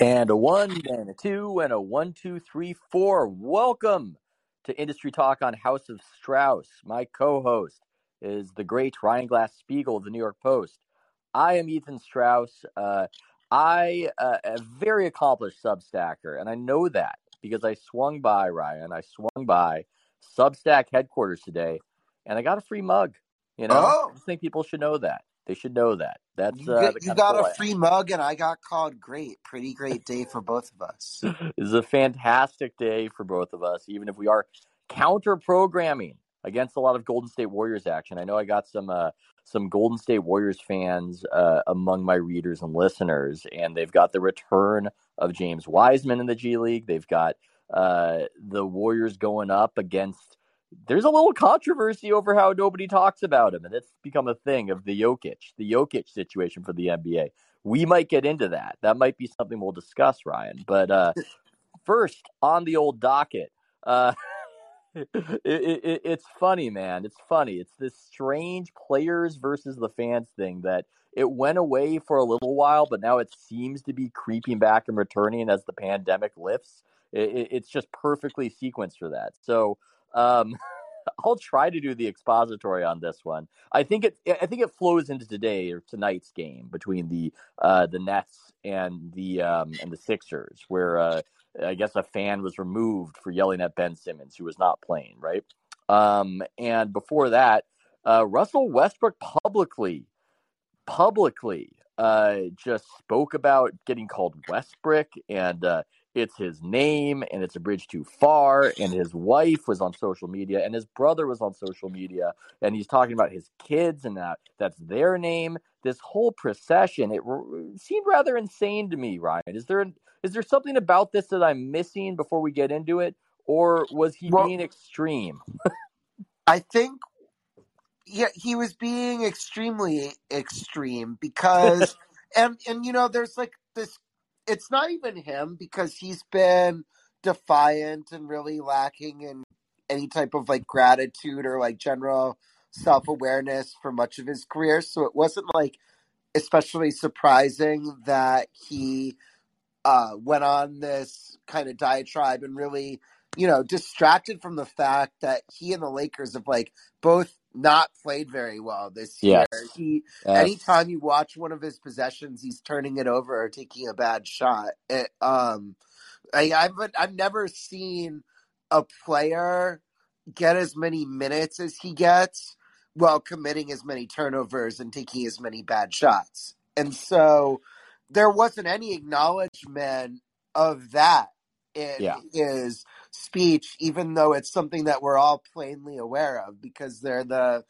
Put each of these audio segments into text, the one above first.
And a one, and a two, and a one, two, three, four. Welcome to Industry Talk on House of Strauss. My co host is the great Ryan Glasspiegel of the New York Post. I am Ethan Strauss. Uh, I uh, a very accomplished Substacker, and I know that because I swung by Ryan. I swung by Substack headquarters today, and I got a free mug. You know, Oh, I just think people should know that. They should know that. That's you uh, you got a I a have. free mug and I got called great. Pretty great day for both of us. This is a fantastic day for both of us, even if we are counter programming against a lot of Golden State Warriors action. I know I got some uh, some Golden State Warriors fans uh, among my readers and listeners, and they've got the return of James Wiseman in the G League. They've got uh, the Warriors going up against. There's a little controversy over how nobody talks about him, and it's become a thing of the Jokic, the Jokic situation for the NBA. We might get into that. That might be something we'll discuss, Ryan. But uh, first on the old docket. Uh, it, it, it, it's funny, man. It's funny. It's this strange players versus the fans thing that it went away for a little while, but now it seems to be creeping back and returning as the pandemic lifts. It, it's just perfectly sequenced for that. So um, I'll try to do the expository on this one. I think it. I think it flows into today or tonight's game between the uh, the Nets and the um, and the Sixers, where uh, I guess a fan was removed for yelling at Ben Simmons, who was not playing, right? Um, and before that, uh, Russell Westbrook publicly, publicly uh, just spoke about getting called Westbrook and uh, it's his name and it's a bridge too far. And his wife was on social media and his brother was on social media and he's talking about his kids and that that's their name. This whole procession, it r- seemed rather insane to me, Ryan. Is there is there something about this that I'm missing before we get into it, or was he Well, being extreme? I think yeah, he was being extremely extreme because and and you know there's like this it's not even him because he's been defiant and really lacking in any type of like gratitude or like general self-awareness for much of his career. So it wasn't like especially surprising that he uh, went on this kind of diatribe and really, you know, distracted from the fact that he and the Lakers have like both not played very well this year. Yes. He, Yes. anytime you watch one of his possessions, he's turning it over or taking a bad shot. It, um, I, I've I've never seen a player get as many minutes as he gets while committing as many turnovers and taking as many bad shots. And so there wasn't any acknowledgement of that in Yeah. his speech, even though it's something that we're all plainly aware of because they're the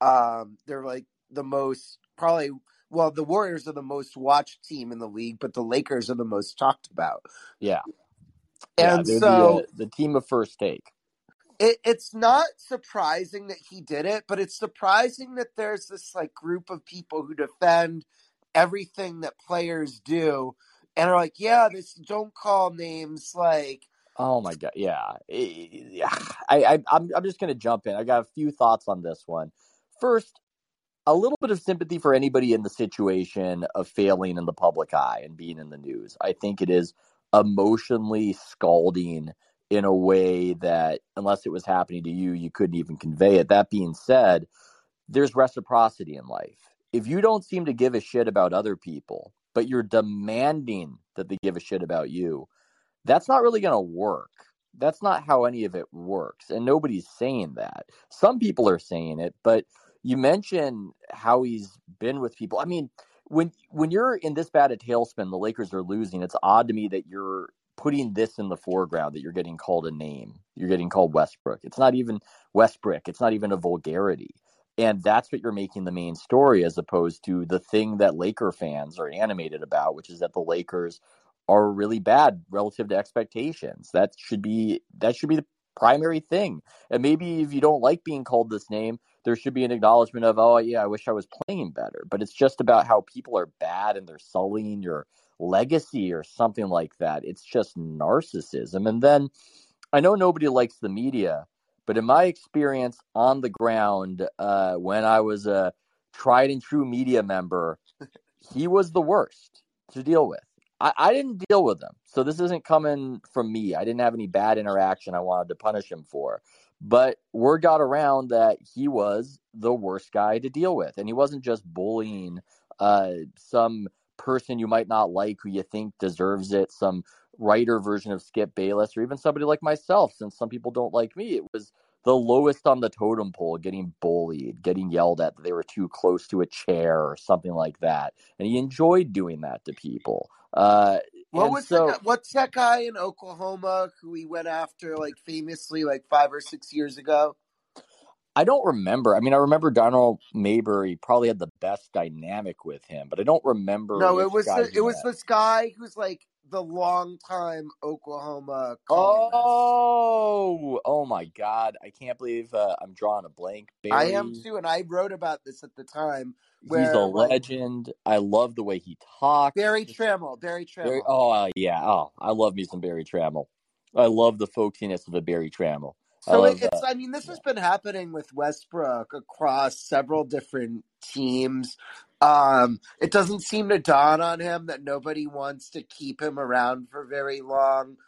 um they're like the most probably well the Warriors are the most watched team in the league, but the Lakers are the most talked about. Yeah. Yeah. And They're the so uh, the team of first take. it, it's not surprising that he did it, but it's surprising that there's this like group of people who defend everything that players do and are like, yeah, this don't call names like Oh my god, yeah. Eh, yeah. I, I I'm I'm just gonna jump in. I got a few thoughts on this one. First, a little bit of sympathy for anybody in the situation of failing in the public eye and being in the news. I think it is emotionally scalding in a way that unless it was happening to you, you couldn't even convey it. That being said, there's reciprocity in life. If you don't seem to give a shit about other people, but you're demanding that they give a shit about you, that's not really going to work. That's not how any of it works. And nobody's saying that. Some people are saying it, but you mentioned how he's been with people. I mean, when when you're in this bad a tailspin, the Lakers are losing. It's odd to me that you're putting this in the foreground that you're getting called a name. You're getting called Westbrook. It's not even Westbrook. It's not even a vulgarity. And that's what you're making the main story as opposed to the thing that Laker fans are animated about, which is that the Lakers are really bad relative to expectations. That should be that should be the primary thing. And maybe if you don't like being called this name, there should be an acknowledgement of, oh yeah, I wish I was playing better. But it's just about how people are bad and they're sullying your legacy or something like that. It's just narcissism. And then I know nobody likes the media, but in my experience on the ground, uh, when I was a tried and true media member, he was the worst to deal with. I, I didn't deal with him. So this isn't coming from me. I didn't have any bad interaction I wanted to punish him for. But word got around that he was the worst guy to deal with. And he wasn't just bullying uh, some person you might not like who you think deserves it, some writer version of Skip Bayless, or even somebody like myself, since some people don't like me. It was the lowest on the totem pole, getting bullied, getting yelled at that they were too close to a chair or something like that. And he enjoyed doing that to people. Uh, What was so, that? What's that guy in Oklahoma who he went after like famously like five or six years ago? I don't remember. I mean, I remember Darnell Mayberry probably had the best dynamic with him, but I don't remember. No, it was the, it was this guy who's like the longtime Oklahoma columnist. Oh, oh my God! I can't believe uh, I'm drawing a blank. Berry, I am too, and I wrote about this at the time. he's Where a like legend. I love the way he talks. Berry Tramel, Berry Berry, Tramel. oh uh, yeah. Oh, I love me some Berry Tramel. I love the folkiness of a Berry Tramel. I So it, love. it's, Uh, I mean, this yeah. has been happening with Westbrook across several different teams. Um, it doesn't seem to dawn on him that nobody wants to keep him around for very long.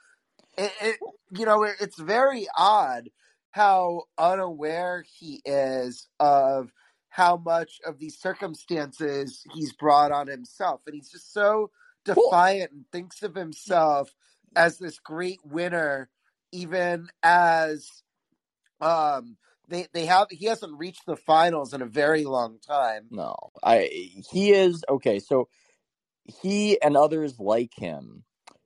It, it you know, it, it's very odd how unaware he is of how much of these circumstances he's brought on himself, and he's just so defiant and thinks of himself as this great winner, even as um they they have he hasn't reached the finals in a very long time. no, I he is okay. So he and others like him.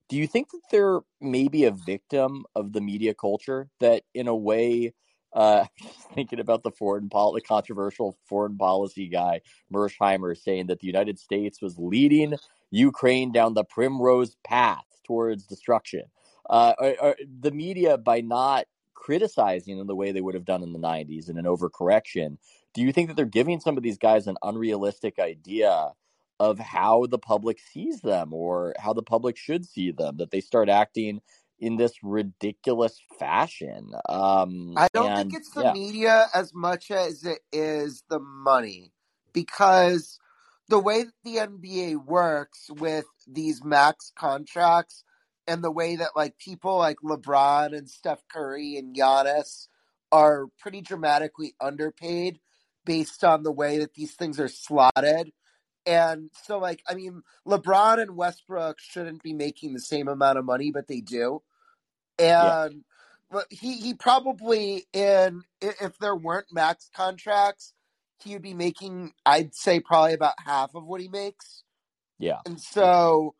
Do you think that they're maybe a victim of the media culture that, in a way, uh, thinking about the foreign pol- the controversial foreign policy guy Mearsheimer saying that the United States was leading Ukraine down the primrose path towards destruction. Uh, or, or the media, by not criticizing in the way they would have done in the 90s in an overcorrection, do you think that they're giving some of these guys an unrealistic idea of how the public sees them or how the public should see them? That they start acting in this ridiculous fashion. Um, I don't think it's the yeah, media as much as it is the money because the way that the NBA works with these max contracts and the way that like people like LeBron and Steph Curry and Giannis are pretty dramatically underpaid based on the way that these things are slotted. And so like I mean LeBron and Westbrook shouldn't be making the same amount of money but they do. And but he he probably in if there weren't max contracts, he would be making I'd say probably about half of what he makes. yeah. And so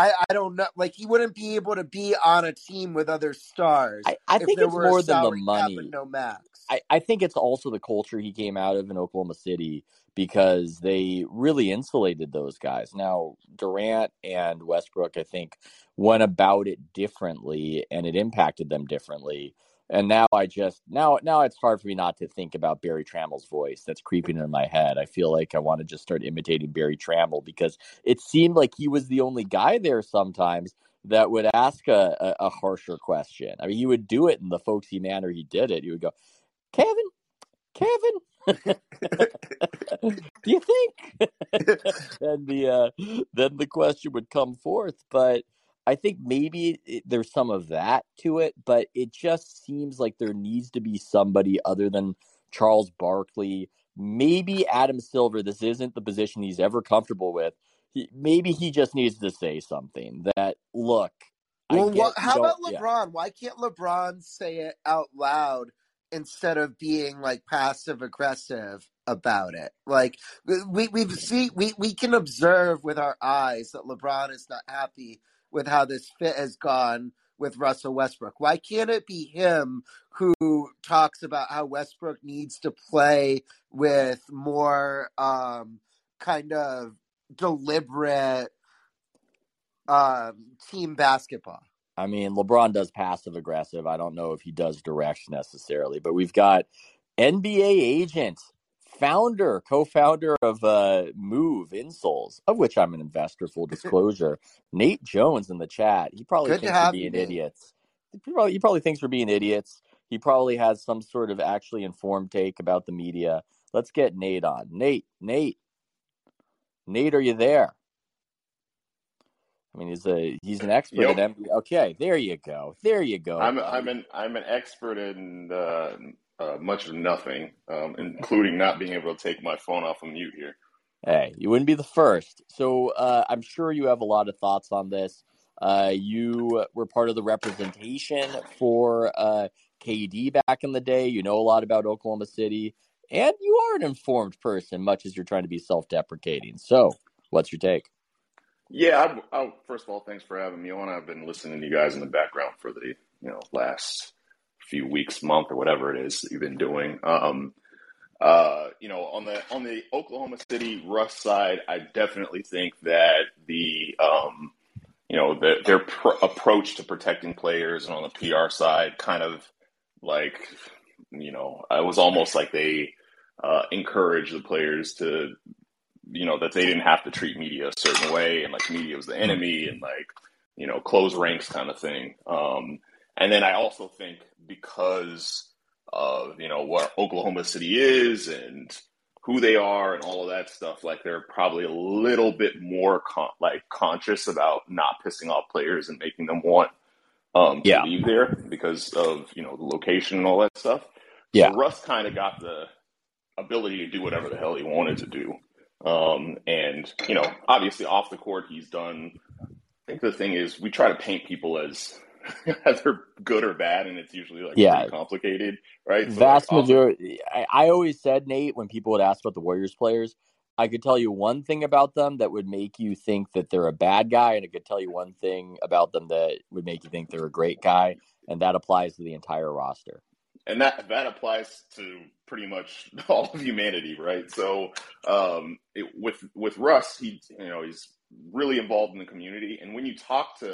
I I don't know like he wouldn't be able to be on a team with other stars I, I if think there it's more than the salary cap and money. no max. I, I think it's also the culture he came out of in Oklahoma City because they really insulated those guys. Now, Durant and Westbrook, I think, went about it differently and it impacted them differently. And now I just now now it's hard for me not to think about Berry Tramel's voice that's creeping in my head. I feel like I want to just start imitating Berry Tramel because it seemed like he was the only guy there sometimes that would ask a, a, a harsher question. I mean, he would do it in the folksy manner he did it. He would go, Kevin, Kevin, do you think? and the uh, then the question would come forth. But I think maybe it, there's some of that to it. But it just seems like there needs to be somebody other than Charles Barkley, maybe Adam Silver. This isn't the position he's ever comfortable with. He, maybe he just needs to say something that look. Well, what, how about yeah. LeBron? Why can't LeBron say it out loud instead of being like passive aggressive about it? Like we we've see we we can observe with our eyes that LeBron is not happy with how this fit has gone with Russell Westbrook. Why can't it be him who talks about how Westbrook needs to play with more um kind of deliberate um team basketball? I mean, LeBron does passive aggressive. I don't know if he does direct necessarily, but we've got NBA agent, founder, co-founder of uh, Move Insoles, of which I'm an investor. Full disclosure, Nate Jones in the chat. He probably Good thinks we're have you, being idiots. He probably, he probably thinks we're being idiots. He probably has some sort of actually informed take about the media. Let's get Nate on. Nate, Nate, Nate, are you there? I mean, he's a he's an expert Yep. at NBA. Okay, there you go. There you go. I'm buddy. I'm an I'm an expert in uh, uh, much of nothing, um, including not being able to take my phone off of mute here. Hey, you wouldn't be the first. So uh, I'm sure you have a lot of thoughts on this. Uh, you were part of the representation for uh, KD back in the day. You know a lot about Oklahoma City, and you are an informed person, much as you're trying to be self-deprecating. So, what's your take? Yeah, I, I, first of all, thanks for having me on. I've been listening to you guys in the background for the you know last few weeks, month, or whatever it is that you've been doing. Um, uh, you know, on the on the Oklahoma City Russ side, I definitely think that the um, you know the, their pr- approach to protecting players and on the PR side, kind of like you know, it was almost like they uh, encouraged the players to you know that they didn't have to treat media a certain way and like media was the enemy and like you know close ranks kind of thing um and then i also think because of you know what oklahoma city is and who they are and all of that stuff like they're probably a little bit more con- like conscious about not pissing off players and making them want um to Yeah. leave there because of you know the location and all that stuff Yeah. so russ kind of got the ability to do whatever the hell he wanted to do um, and you know, obviously off the court, he's done. I think the thing is, we try to paint people as either good or bad, and it's usually like Yeah. pretty complicated, right? So, Vast like, majority. I, I always said, Nate, when people would ask about the Warriors players, I could tell you one thing about them that would make you think that they're a bad guy, and I could tell you one thing about them that would make you think they're a great guy, and that applies to the entire roster. and that that applies to pretty much all of humanity, right? So, um, it, with with Russ, he you know he's really involved in the community, and when you talk to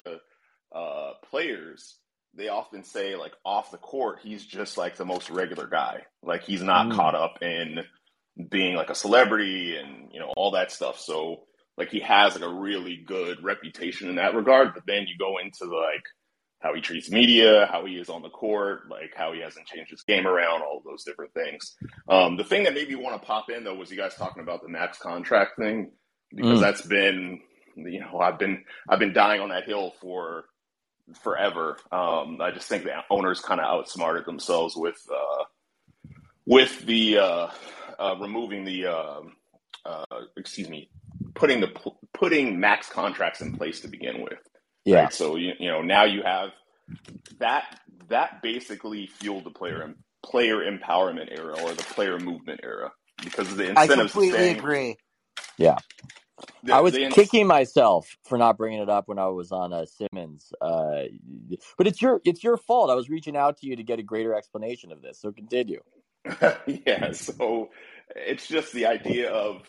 uh, players, they often say like off the court, he's just like the most regular guy. Like he's not Mm. caught up in being like a celebrity and you know all that stuff. So like he has like a really good reputation in that regard. But then you go into like how he treats media, how he is on the court, like how he hasn't changed his game around, all those different things. Um, the thing that made me want to pop in though was you guys talking about the max contract thing because Mm. that's been you know I've been I've been dying on that hill for forever. Um, I just think the owners kind of outsmarted themselves with uh, with the uh, uh, removing the um uh, excuse me putting the putting max contracts in place to begin with. Yeah. Right? So you, you know now you have that that basically fueled the player player empowerment era or the player movement era because of the incentive. I incentives completely saying, agree. The- I was the kicking myself for not bringing it up when I was on uh, Simmons, uh, but it's your it's your fault. I was reaching out to you to get a greater explanation of this. So continue. yeah, so it's just the idea of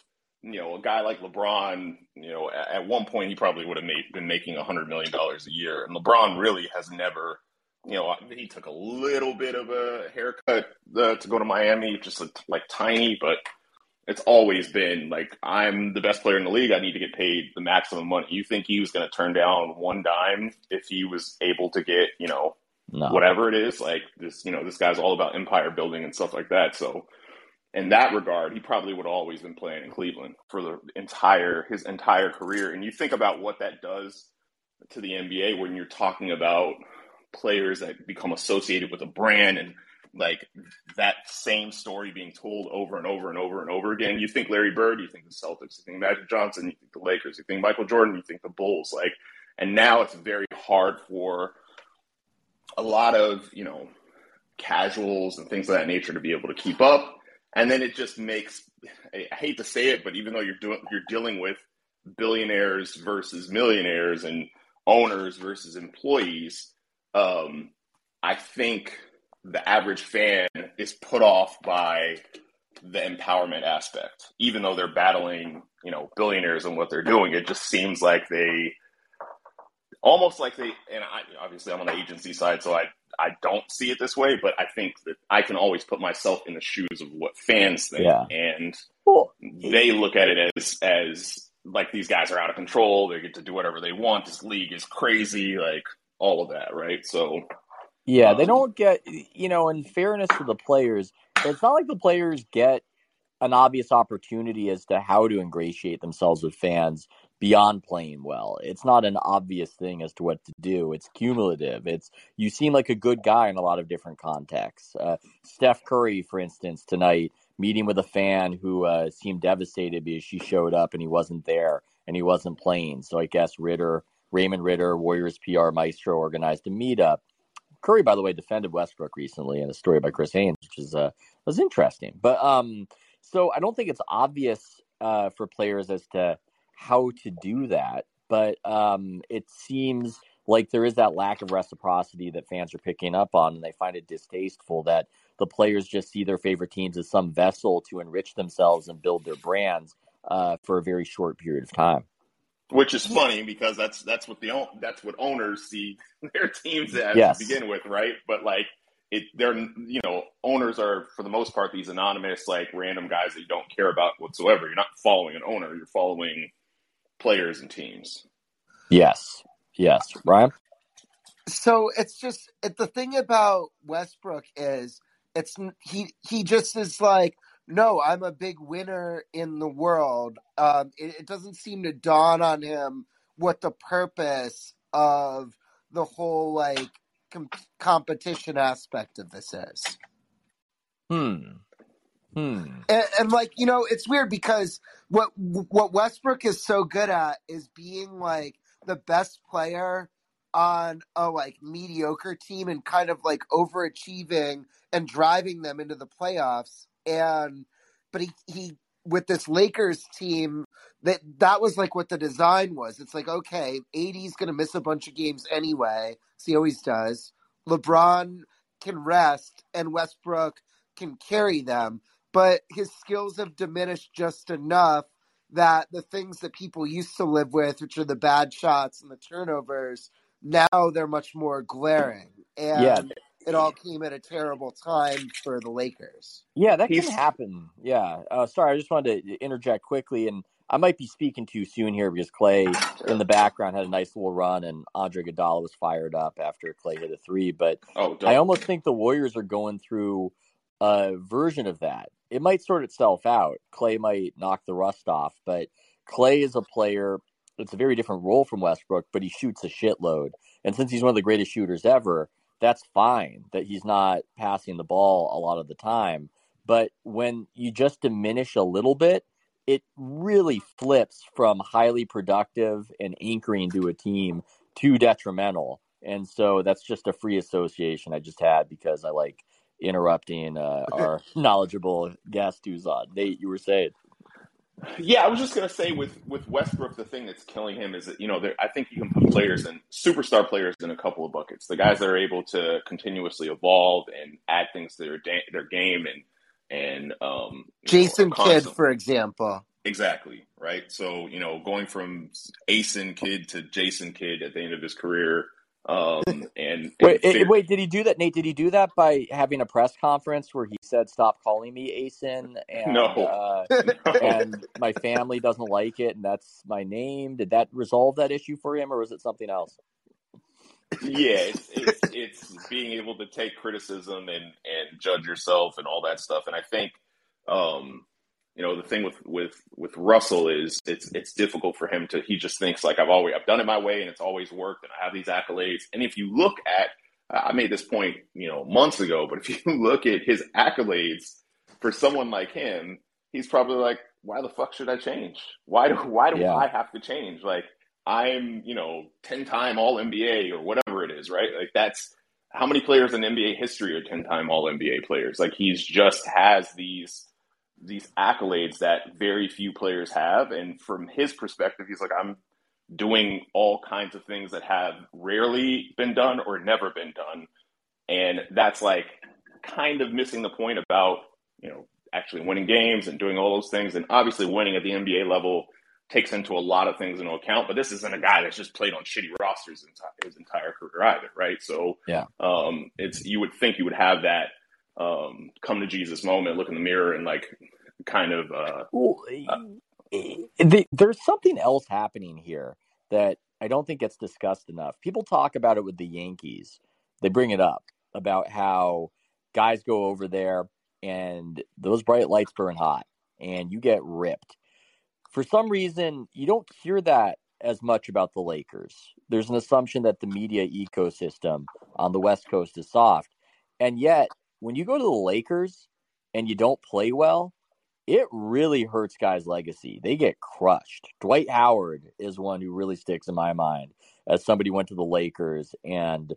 you know a guy like LeBron. You know, at, one point he probably would have made, been making a hundred million dollars a year, and LeBron really has never. You know, he took a little bit of a haircut uh, to go to Miami, just a, like tiny, but it's always been like I'm the best player in the league. I need to get paid the maximum money. You think he was going to turn down one dime if he was able to get you know No. whatever it is. Like this, you know, this guy's all about empire building and stuff like that. So, in that regard, he probably would have always been playing in Cleveland for the entire his entire career. And you think about what that does to the NBA when you're talking about players that become associated with a brand and like that same story being told over and over and over and over again. You think Larry Bird, you think the Celtics, you think Magic Johnson, you think the Lakers, you think Michael Jordan, you think the Bulls. Like, and now it's very hard for a lot of you know casuals and things of that nature to be able to keep up and then it just makes i hate to say it but even though you're doing you're dealing with billionaires versus millionaires and owners versus employees um, i think the average fan is put off by the empowerment aspect even though they're battling you know billionaires and what they're doing it just seems like they almost like they and I obviously I'm on the agency side, so I I don't see it this way, but I think that I can always put myself in the shoes of what fans think, Yeah. and Well, they look at it as as like these guys are out of control. They get to do whatever they want. This league is crazy, like all of that, right? So Yeah, they Um, don't get, you know, in fairness to the players, it's not like the players get an obvious opportunity as to how to ingratiate themselves with fans beyond playing well. It's not an obvious thing as to what to do. It's cumulative. It's you seem like a good guy in a lot of different contexts. Uh, Steph Curry, for instance, tonight meeting with a fan who uh, seemed devastated because she showed up and he wasn't there and he wasn't playing. So I guess Ridder, Raymond Ridder, Warriors PR maestro, organized a meetup. Curry, by the way, defended Westbrook recently in a story by Chris Haynes, which is uh, was interesting. But um, so I don't think it's obvious uh, for players as to how to do that. But um, it seems like there is that lack of reciprocity that fans are picking up on, and they find it distasteful that the players just see their favorite teams as some vessel to enrich themselves and build their brands uh, for a very short period of time. Which is funny because that's that's what the that's what owners see their teams as yes. to begin with, right? But like it, they're you know owners are for the most part these anonymous like random guys that you don't care about whatsoever. You're not following an owner; you're following players and teams. Yes, yes, Ryan. So it's just it, the thing about Westbrook is it's he he just is like no i'm a big winner in the world. Um it, it doesn't seem to dawn on him what the purpose of the whole like com- competition aspect of this is. Hmm. Hmm. And, and like you know it's weird because what what westbrook is so good at is being like the best player on a like mediocre team and kind of like overachieving and driving them into the playoffs. And but he he with this Lakers team that that was like what the design was. It's like okay, AD's going to miss a bunch of games anyway. So he always does. LeBron can rest and Westbrook can carry them, but his skills have diminished just enough that the things that people used to live with, which are the bad shots and the turnovers, now they're much more glaring. And yeah. It all came at a terrible time for the Lakers. Yeah, that He's... can happen. Yeah. Uh, sorry, I just wanted to interject quickly, and I might be speaking too soon here because Clay in the background had a nice little run, and Andre Iguodala was fired up after Clay hit a three. But oh, I almost think the Warriors are going through a version of that. It might sort itself out. Clay might knock the rust off, but Clay is a player it's a very different role from Westbrook, but he shoots a shitload. And since he's one of the greatest shooters ever, that's fine that he's not passing the ball a lot of the time. But when you just diminish a little bit, it really flips from highly productive and anchoring to a team to detrimental. And so that's just a free association I just had because I like interrupting uh, our knowledgeable guest who's on. Nate, you were saying. Yeah, I was just gonna say with with Westbrook, the thing that's killing him is that you know I think you can put players and superstar players in a couple of buckets. The guys that are able to continuously evolve and add things to their da- their game and and um, Jason know, Kidd, for example. Exactly right. So you know, going from Ason Kidd to Jason Kidd at the end of his career um, and, wait, and wait, did he do that, Nate? Did he do that by having a press conference where he said, "Stop calling me Asin," and no. Uh, no. and my family doesn't like it, and that's my name? Did that resolve that issue for him, or was it something else? yeah, it's, it's it's being able to take criticism and and judge yourself and all that stuff, and I think um, you know the thing with with with Russell is it's it's difficult for him to he just thinks like I've always I've done it my way and it's always worked and I have these accolades. And if you look at I made this point you know months ago but if you look at his accolades for someone like him he's probably like why the fuck should I change? Why do why do yeah. I have to change? Like I'm you know 10 time all NBA or whatever it is right? Like that's how many players in NBA history are 10 time all NBA players? Like he's just has these these accolades that very few players have. And from his perspective, he's like, I'm doing all kinds of things that have rarely been done or never been done. And that's like kind of missing the point about, you know, actually winning games and doing all those things. And obviously winning at the NBA level takes into a lot of things into account, but this isn't a guy that's just played on shitty rosters his entire career either. Right. So, yeah, um, it's, you would think you would have that, um, come to Jesus moment, look in the mirror and like kind of. Uh, well, uh, there's something else happening here that I don't think gets discussed enough. People talk about it with the Yankees. They bring it up about how guys go over there and those bright lights burn hot and you get ripped. for some reason, you don't hear that as much about the Lakers. There's an assumption that the media ecosystem on the West Coast is soft. And yet, when you go to the Lakers and you don't play well, it really hurts guys' legacy. They get crushed. Dwight Howard is one who really sticks in my mind as somebody went to the Lakers and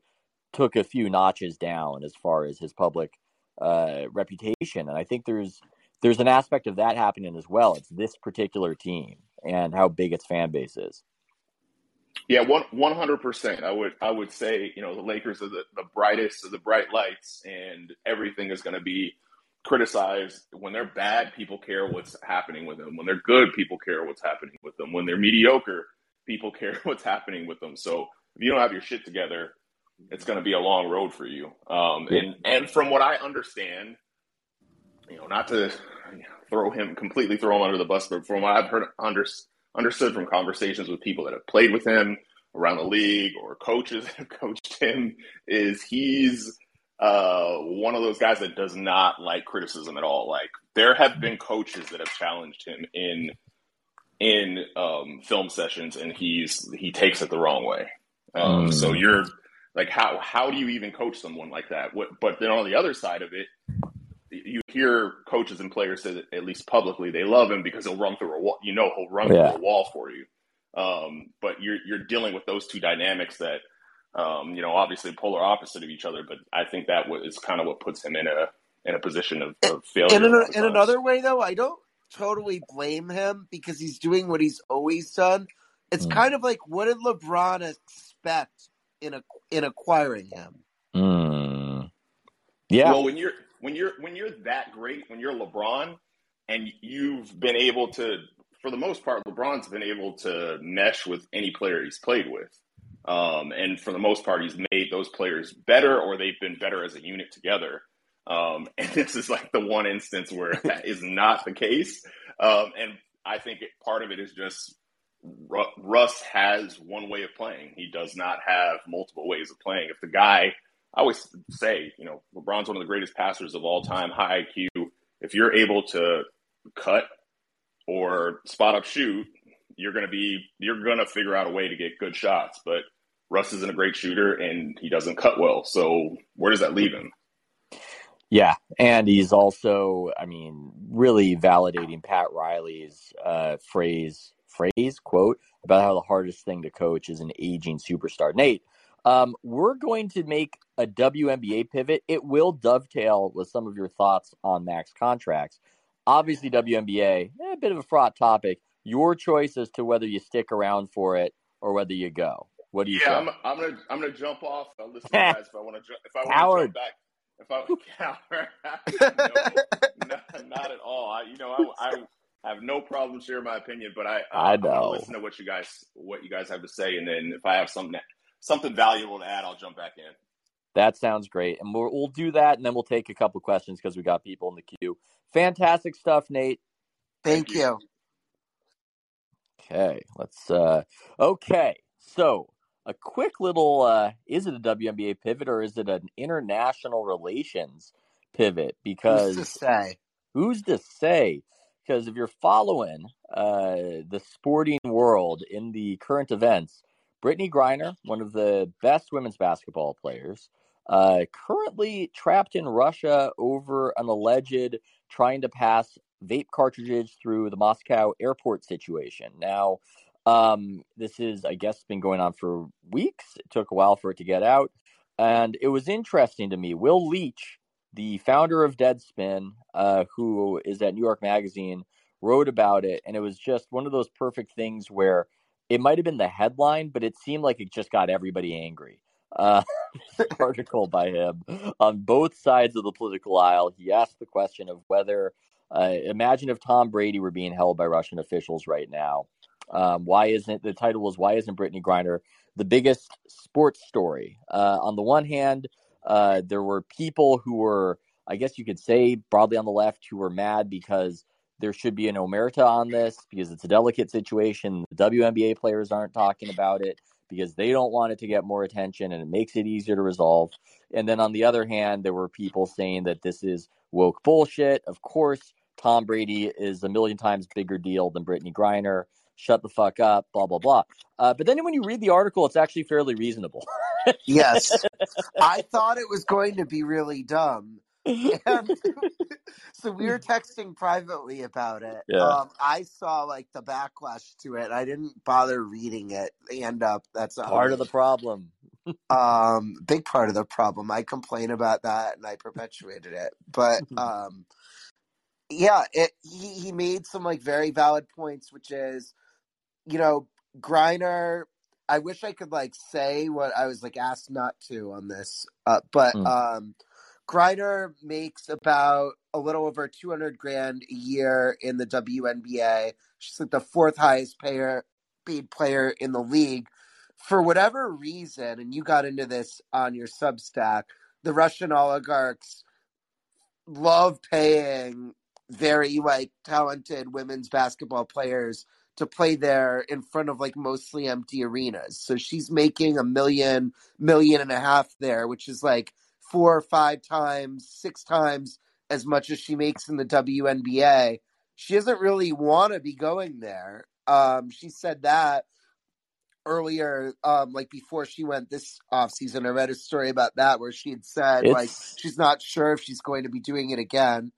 took a few notches down as far as his public uh, reputation. And I think there's there's an aspect of that happening as well. It's this particular team and how big its fan base is. Yeah, one one hundred percent. I would I would say you know the Lakers are the, the brightest of the bright lights, and everything is going to be criticized. When they're bad, people care what's happening with them. When they're good, people care what's happening with them. When they're mediocre, people care what's happening with them. So if you don't have your shit together, it's going to be a long road for you. Um, and and from what I understand, you know, not to throw him completely throw him under the bus, but from what I've heard under, understood from conversations with people that have played with him around the league or coaches that have coached him, is he's uh, one of those guys that does not like criticism at all. Like there have been coaches that have challenged him in in um, film sessions, and he's he takes it the wrong way. Um, mm. So you're like, how how do you even coach someone like that? What, but then on the other side of it, you hear coaches and players say that at least publicly they love him because he'll run through a wall. You know, he'll run yeah. through a wall for you. Um, but you're you're dealing with those two dynamics that um, you know, obviously polar opposite of each other. But I think that is kind of what puts him in a in a position of, of failure. In, a, in another way, though, I don't totally blame him because he's doing what he's always done. It's mm. kind of like what did LeBron expect in a in acquiring him? Mm. Yeah. Well, when you're when you're when you're that great, when you're LeBron, and you've been able to, for the most part, LeBron's been able to mesh with any player he's played with. Um, and for the most part, he's made those players better, or they've been better as a unit together. Um, and this is like the one instance where that is not the case. Um, and I think it, part of it is just Russ has one way of playing. He does not have multiple ways of playing. If the guy, I always say, you know, LeBron's one of the greatest passers of all time, high IQ. If you're able to cut or spot up shoot, you're going to be, you're going to figure out a way to get good shots. But Russ isn't a great shooter and he doesn't cut well. So where does that leave him? Yeah, and he's also, I mean, really validating Pat Riley's uh, phrase phrase quote about how the hardest thing to coach is an aging superstar. Nate, um, we're going to make a WNBA pivot. It will dovetail with some of your thoughts on max contracts. Obviously, WNBA, eh, a bit of a fraught topic. Your choice as to whether you stick around for it or whether you go. What do you? Think? Yeah, I'm, I'm, gonna I'm gonna jump off. I'll listen guys if I want to. If I want to jump back if I no, not, not, at all. I, you know, I, I, have no problem sharing my opinion, but I, I know. listen to what you guys, what you guys have to say, and then if I have something, something valuable to add, I'll jump back in. That sounds great, and we'll, we'll do that, and then we'll take a couple questions because we got people in the queue. Fantastic stuff, Nate. Thank, Thank you. you. Okay, let's. uh Okay, so a quick little uh, is it a WNBA pivot or is it an international relations pivot? Because who's to say? Who's to say? Because if you're following uh, the sporting world in the current events, Brittney Griner, one of the best women's basketball players, uh, currently trapped in Russia over an alleged trying to pass vape cartridges through the Moscow airport situation. Now, um, this is, I guess, been going on for weeks. It took a while for it to get out. And it was interesting to me. Will Leitch, the founder of Deadspin, uh, who is at New York Magazine, wrote about it. And it was just one of those perfect things where it might have been the headline, but it seemed like it just got everybody angry. Uh, article by him on both sides of the political aisle. He asked the question of whether, uh, imagine if Tom Brady were being held by Russian officials right now um, why isn't the title was why isn't Brittney Griner the biggest sports story? Uh, on the one hand, uh, there were people who were, I guess you could say, broadly on the left, who were mad because there should be an omerta on this because it's a delicate situation. The WNBA players aren't talking about it because they don't want it to get more attention and it makes it easier to resolve. And then on the other hand, there were people saying that this is woke bullshit. Of course, Tom Brady is a million times bigger deal than Brittney Griner. Shut the fuck up, blah blah blah. Uh, but then when you read the article, it's actually fairly reasonable. yes, I thought it was going to be really dumb, so we were texting privately about it. Yeah. Um, I saw like the backlash to it. I didn't bother reading it. And up, that's a Part of the problem. um big part of the problem. I complain about that and I perpetuated it. But um yeah, it he, he made some like very valid points, which is, you know, Griner. I wish I could like say what I was like asked not to on this, uh, but Mm. um, Griner makes about a little over two hundred grand a year in the WNBA. She's like the fourth highest payer paid player in the league. For whatever reason, and you got into this on your Substack, the Russian oligarchs love paying very like talented women's basketball players to play there in front of like mostly empty arenas. So she's making a million, million and a half there, which is like four or five times, six times as much as she makes in the WNBA. She doesn't really want to be going there. Um, she said that earlier, um, like before she went this off season. I read a story about that where she had said like she's not sure if she's going to be doing it again.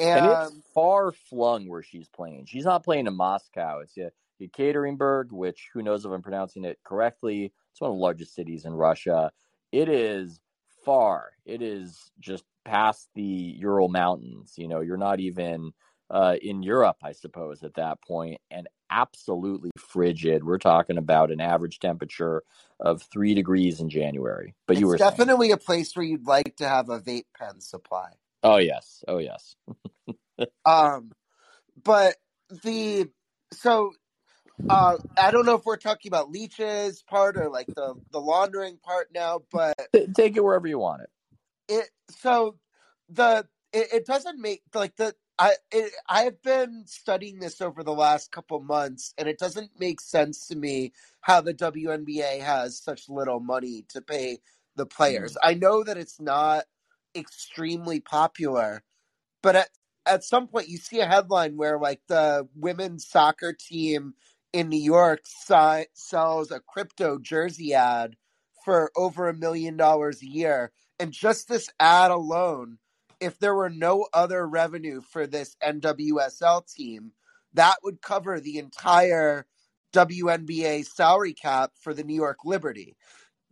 and And, it's far flung where she's playing. She's not playing in Moscow. It's Yekaterinburg, which who knows if I'm pronouncing it correctly. It's one of the largest cities in Russia. It is far. It is just past the Ural Mountains. You know, you're not even uh, in Europe, I suppose, at that point, and absolutely frigid. We're talking about an average temperature of three degrees in January. But you it's were saying, definitely a place where you'd like to have a vape pen supply. oh yes, oh yes, Um, but the so uh, I don't know if we're talking about Leitch's part or like the the laundering part now, but take it wherever you want it. it so the it, it doesn't make like the I it, I have been studying this over the last couple months, and it doesn't make sense to me how the WNBA has such little money to pay the players. I know that it's not extremely popular, but at at some point you see a headline where like the women's soccer team in New York si- sells a crypto jersey ad for over a million dollars a year, and just this ad alone if there were no other revenue for this NWSL team, that would cover the entire WNBA salary cap for the New York Liberty.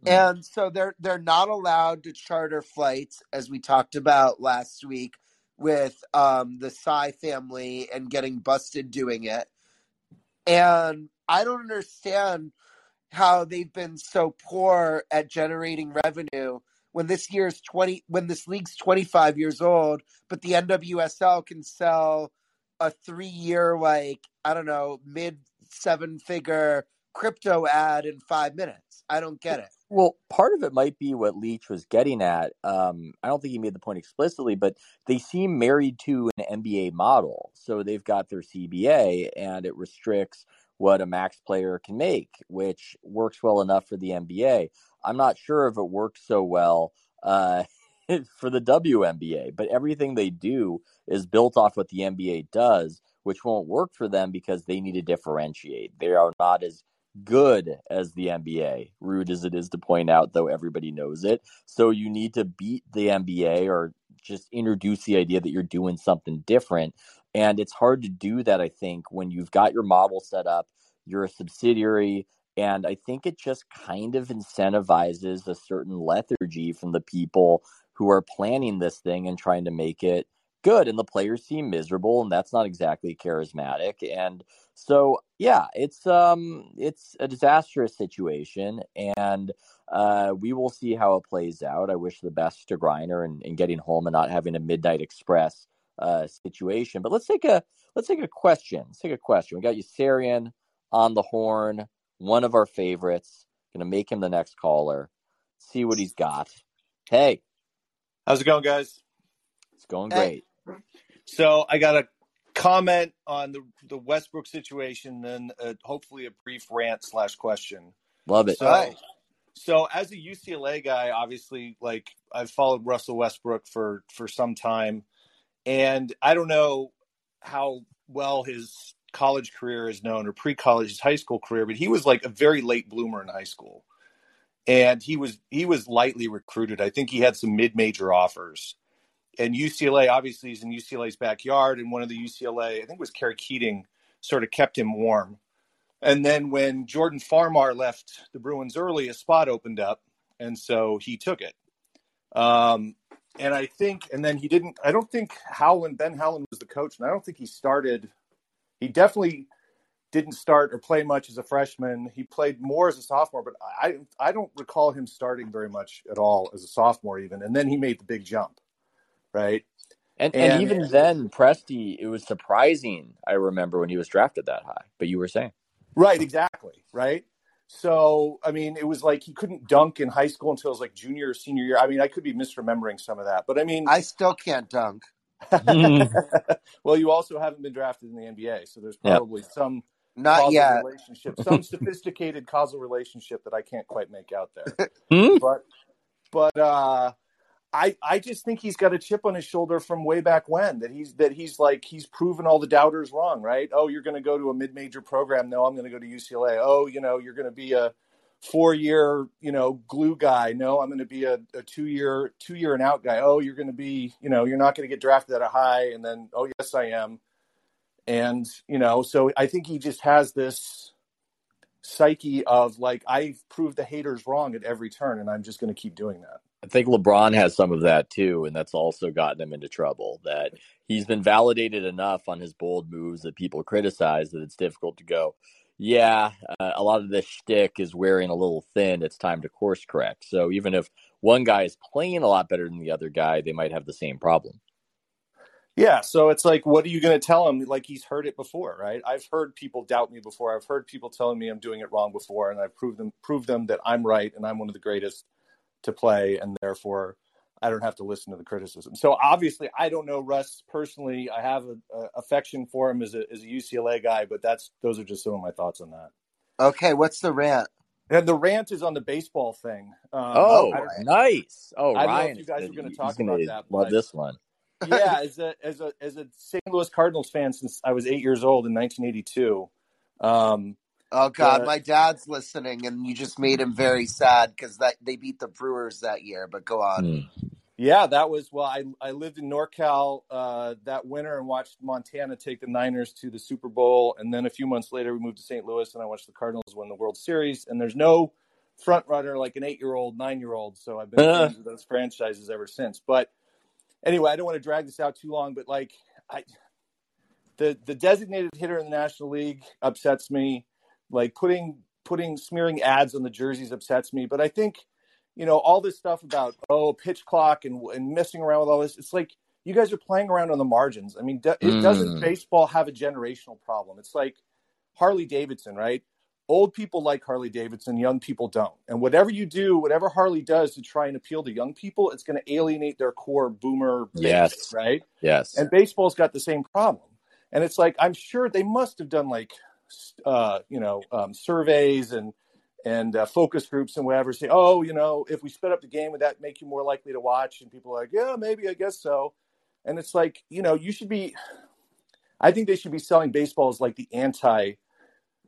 Mm. And so they're they're not allowed to charter flights, as we talked about last week with um, the Tsai family and getting busted doing it. And I don't understand how they've been so poor at generating revenue when this year's 20 when this league's 25 years old but the NWSL can sell a 3 year like I don't know mid seven figure crypto ad in 5 minutes. I don't get it Well, part of it might be what Leitch was getting at. Um, I don't think he made the point explicitly, but they seem married to an NBA model. So they've got their CBA and it restricts what a max player can make, which works well enough for the NBA. I'm not sure if it works so well uh, for the WNBA, but everything they do is built off what the NBA does, which won't work for them because they need to differentiate. They are not as good as the NBA, rude as it is to point out, though everybody knows it. So you need to beat the NBA or just introduce the idea that you're doing something different. And it's hard to do that, I think, when you've got your model set up, you're a subsidiary. And I think it just kind of incentivizes a certain lethargy from the people who are planning this thing and trying to make it good. And the players seem miserable, and that's not exactly charismatic. And so, yeah, it's um, it's a disastrous situation, and uh, we will see how it plays out. I wish the best to Griner and, and getting home and not having a midnight express uh, situation. But let's take a let's take a question. Let's take a question. We got Usarian on the horn, one of our favorites. Gonna make him the next caller. See what he's got. Hey, How's it going, guys? it's going Hey. great. So I got a comment on the the Westbrook situation, then uh, hopefully a brief rant slash question. Love it. So, Right. so as a UCLA guy, obviously, like I've followed Russell Westbrook for for some time, and I don't know how well his college career is known or pre-college his high school career, but he was like a very late bloomer in high school, and he was he was lightly recruited. I think he had some mid-major offers, and UCLA obviously is in UCLA's backyard, and one of the UCLA I think it was Kerry Keating sort of kept him warm. And then when Jordan Farmar left the Bruins early, a spot opened up, and so he took it. Um, and I think, and then he didn't. I don't think Howland Ben Howland was the coach, and I don't think he started. He definitely didn't start or play much as a freshman. He played more as a sophomore, but I I don't recall him starting very much at all as a sophomore even. And then he made the big jump, right? And, and, and even then, Presti, it was surprising. I remember when he was drafted that high. But you were saying, right? Exactly, right. So, I mean, it was like he couldn't dunk in high school until his like junior or senior year. I mean, I could be misremembering some of that, but I mean, I still can't dunk. well, you also haven't been drafted in the NBA, so there's probably yep. some not yet relationship, some sophisticated causal relationship that I can't quite make out there. Hmm? but, but uh, I I just think he's got a chip on his shoulder from way back when that he's that he's like he's proven all the doubters wrong, right? Oh, you're going to go to a mid-major program. No, I'm going to go to UCLA. Oh, you know, you're going to be a four-year, you know, glue guy. No, I'm going to be a, a two-year two-year and out guy. Oh, you're going to be, you know, you're not going to get drafted at a high and then oh, yes, I am. And, you know, so I think he just has this psyche of like I've proved the haters wrong at every turn and I'm just going to keep doing that. I think LeBron has some of that too, and that's also gotten him into trouble. That he's been validated enough on his bold moves that people criticize that it's difficult to go. Yeah, uh, a lot of this shtick is wearing a little thin. It's time to course correct. So even if one guy is playing a lot better than the other guy, they might have the same problem. Yeah, so it's like, what are you going to tell him? Like he's heard it before, right? I've heard people doubt me before. I've heard people telling me I'm doing it wrong before, and I've proved them proved them that I'm right and I'm one of the greatest to play, and therefore I don't have to listen to the criticism. So obviously, I don't know Russ personally. I have a, a affection for him as a, as a UCLA guy, but that's those are just some of my thoughts on that. Okay, what's the rant? And the rant is on the baseball thing. Um, oh, nice! Oh, I don't Ryan, know if you guys are going to talk about that. Love this one. yeah, as a as a as a St. Louis Cardinals fan since I was eight years old in 1982. Um, Oh God, my dad's listening, and you just made him very sad because that they beat the Brewers that year. But go on. Mm. Yeah, that was well. I I lived in NorCal uh, that winter and watched Montana take the Niners to the Super Bowl, and then a few months later we moved to St. Louis and I watched the Cardinals win the World Series. And there's no front runner like an eight year old, nine year old, so I've been fans of those franchises ever since. But anyway, I don't want to drag this out too long, but like I, the the designated hitter in the National League upsets me like putting putting smearing ads on the jerseys upsets me. But I think you know all this stuff about oh pitch clock and and messing around with all this. It's like you guys are playing around on the margins. I mean, it mm. doesn't baseball have a generational problem? It's like Harley Davidson, right? Old people like Harley Davidson, young people don't. And whatever you do, whatever Harley does to try and appeal to young people, it's going to alienate their core boomer base, yes. right? Yes. And baseball's got the same problem. And it's like I'm sure they must have done like uh, you know um, surveys and and uh, focus groups and whatever say, oh, you know, if we sped up the game, would that make you more likely to watch? And people are like, yeah, maybe, I guess so. And it's like, you know, you should be. I think they should be selling baseball as like the anti.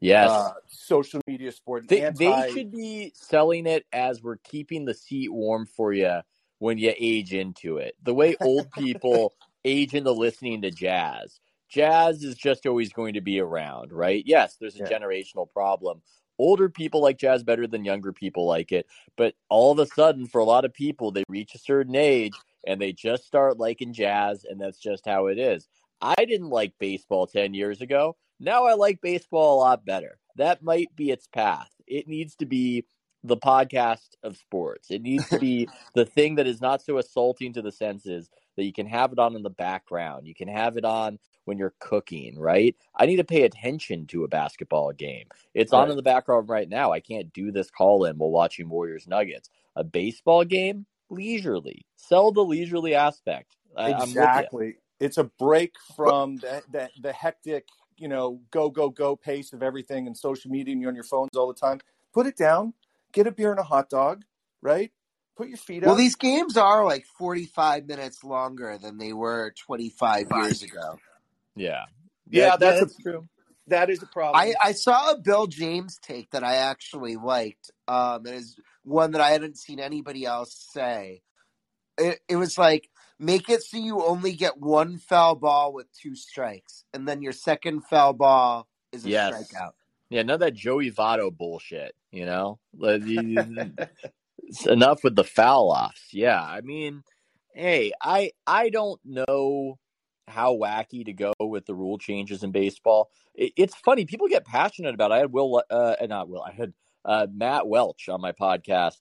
Yes. Uh, social media sport. They, anti... they should be selling it as we're keeping the seat warm for you when you age into it. The way old people age into listening to jazz jazz is just always going to be around, right? Yes, there's a yeah. generational problem. Older people like jazz better than younger people like it, but all of a sudden, for a lot of people, they reach a certain age and they just start liking jazz, and that's just how it is. I didn't like baseball 10 years ago. Now I like baseball a lot better. That might be its path. It needs to be the podcast of sports. It needs to be the thing that is not so assaulting to the senses that you can have it on in the background. You can have it on when you're cooking, right? I need to pay attention to a basketball game. It's right. on in the background right now. I can't do this call in while watching Warriors Nuggets. A baseball game, leisurely. Sell the leisurely aspect. Exactly. It's a break from the, the, the hectic, you know, go, go, go pace of everything and social media and you're on your phones all the time. Put it down, get a beer and a hot dog, right? Put your feet Well, these games are like 45 minutes longer than they were 25 years ago. Yeah. Yeah, that's a- that's true. that is a problem. I, I saw a Bill James take that I actually liked. Um, it is one that I hadn't seen anybody else say. It, it was like make it so you only get one foul ball with two strikes, and then your second foul ball is a Yes. strikeout. Yeah, none of that Joey Votto bullshit, you know? Like, you- it's enough with the foul offs. Yeah, I mean, hey, I I don't know how wacky to go with the rule changes in baseball. It, it's funny, people get passionate about. It. I had Will, uh, not Will, I had uh, Matt Welch on my podcast.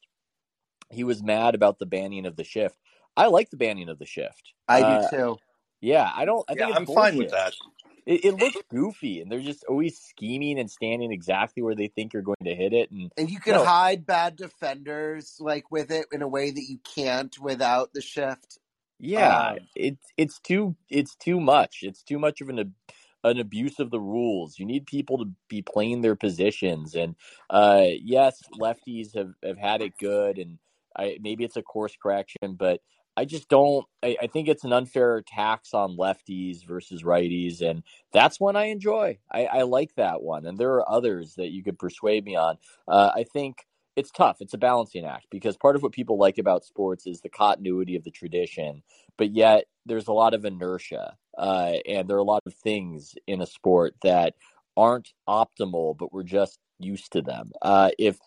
He was mad about the banning of the shift. I like the banning of the shift. I Uh, do too. Yeah, I don't. I yeah, think it's I'm fine with that. It, it looks goofy, and they're just always scheming and standing exactly where they think you're going to hit it. And And you can no. hide bad defenders like with it in a way that you can't without the shift. yeah, Um, it's it's too it's too much. It's too much of an an abuse of the rules. You need people to be playing their positions. And uh, yes, lefties have, have had it good, and I, maybe it's a course correction, but I just don't. I, I think it's an unfair tax on lefties versus righties, and that's one I enjoy. I, I like that one, and there are others that you could persuade me on. Uh, I think it's tough. It's a balancing act because part of what people like about sports is the continuity of the tradition, but yet there's a lot of inertia, uh, and there are a lot of things in a sport that aren't optimal, but we're just used to them. Uh, if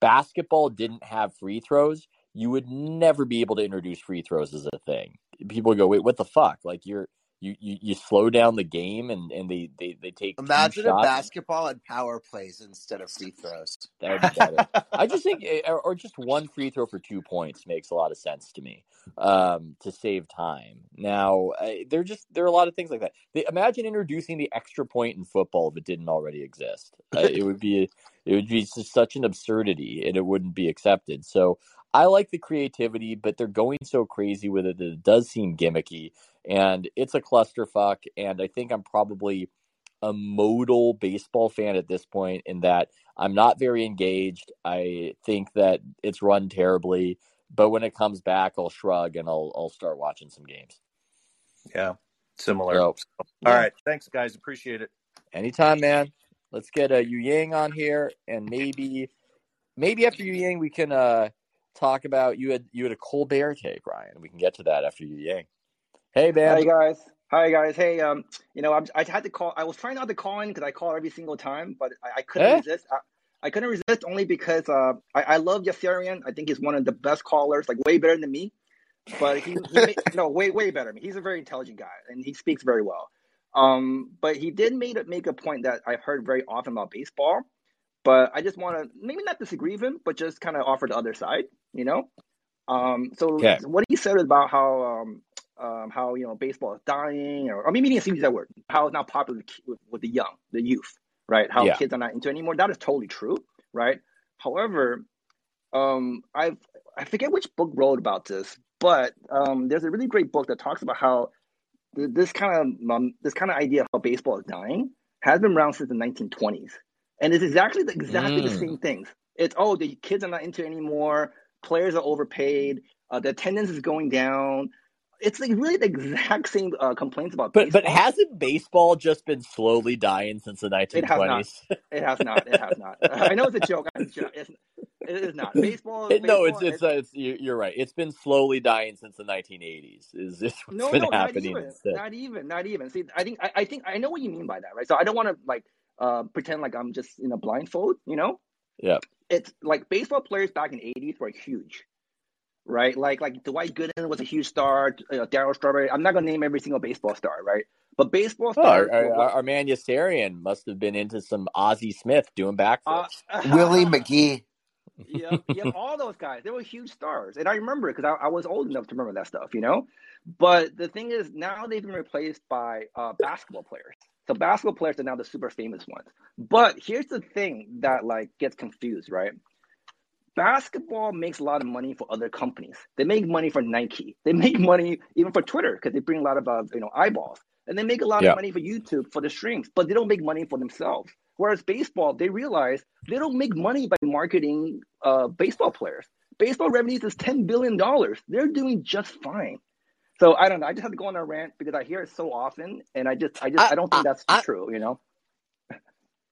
basketball didn't have free throws, you would never be able to introduce free throws as a thing. People go, "Wait, what the fuck?" Like you're you you, you slow down the game, and and they they they take Imagine a basketball and power plays instead of free throws. That would be better. I just think, eh, or, or just one free throw for two points makes a lot of sense to me um, to save time. Now, there just there are a lot of things like that. They, imagine introducing the extra point in football if it didn't already exist. Uh, it would be it would be just such an absurdity, and it wouldn't be accepted. So I like the creativity, but they're going so crazy with it that it does seem gimmicky, and it's a clusterfuck. And I think I'm probably a modal baseball fan at this point in that I'm not very engaged. I think that it's run terribly, but when it comes back, I'll shrug and I'll I'll start watching some games. yeah, similar. So, All yeah. right, thanks guys, appreciate it. anytime, man. Let's get a Yu Yang on here, and maybe maybe after Yu Yang we can uh talk about you had you had a Colbert take, Ryan. We can get to that after Yu Yang. Hey, man. Hi guys. Hi guys. Hey, um, you know, I'm, I had to call. I was trying not to call in because I call every single time, but I, I couldn't Eh? resist. I, I couldn't resist only because uh, I, I love Yassarian. I think he's one of the best callers, like way better than me. But he, he no way way better. than me. He's a very intelligent guy and he speaks very well. Um, but he did make make a point that I've heard very often about baseball. But I just want to maybe not disagree with him, but just kind of offer the other side. You know. Um, so Okay. what he said about how um, um, how you know baseball is dying, or, maybe he didn't use that word. How it's not popular with, with, the young, the youth, right? How Yeah. kids are not into it anymore. That is totally true, right? However, um, I've I forget which book wrote about this, but um, there's a really great book that talks about how th- this kind of um, this kind of idea of how baseball is dying has been around since the 1920s, and it's exactly the, exactly the Mm. same things. It's oh the kids are not into it anymore. Players are overpaid. Uh, the attendance is going down. It's like really the exact same uh, complaints about But but hasn't baseball just been slowly dying since the It has not. 1920s? It has not. It has not. I know it's a joke. It's, it's, it is not. Baseball. It- no, it's baseball it's uh, it's you- you're right. It's been slowly dying since the 1980s. Is this what's no, been no, not happening even. instead? Not even. Not even. See, I think I, I think I know what you mean by that, right? So I don't want to like uh pretend like I'm just in a blindfold. You know, Yeah. It's like baseball players back in the 80s were huge. Right, like like Dwight Gooden was a huge star. Uh, Darryl Strawberry. I'm not gonna name every single baseball star, right? But baseball Oh, our, stars. our, our, our man Yassarian must have been into some Ozzie Smith doing backflips. uh, Willie McGee. yep, yep, all those guys. They were huge stars, and I remember it because I, I was old enough to remember that stuff, you know. But the thing is, now they've been replaced by uh, basketball players. So basketball players are now the super famous ones. But here's the thing that like gets confused, right? Basketball makes a lot of money for other companies. They make money for Nike. They make money even for Twitter because they bring a lot of uh, you know eyeballs, and they make a lot Yeah. of money for YouTube for the streams. But they don't make money for themselves. Whereas baseball, they realize they don't make money by marketing uh, baseball players. Baseball revenues is ten billion dollars. They're doing just fine. So I don't know. I just have to go on a rant because I hear it so often, and I just, I just, I, I don't think that's I, true. You know.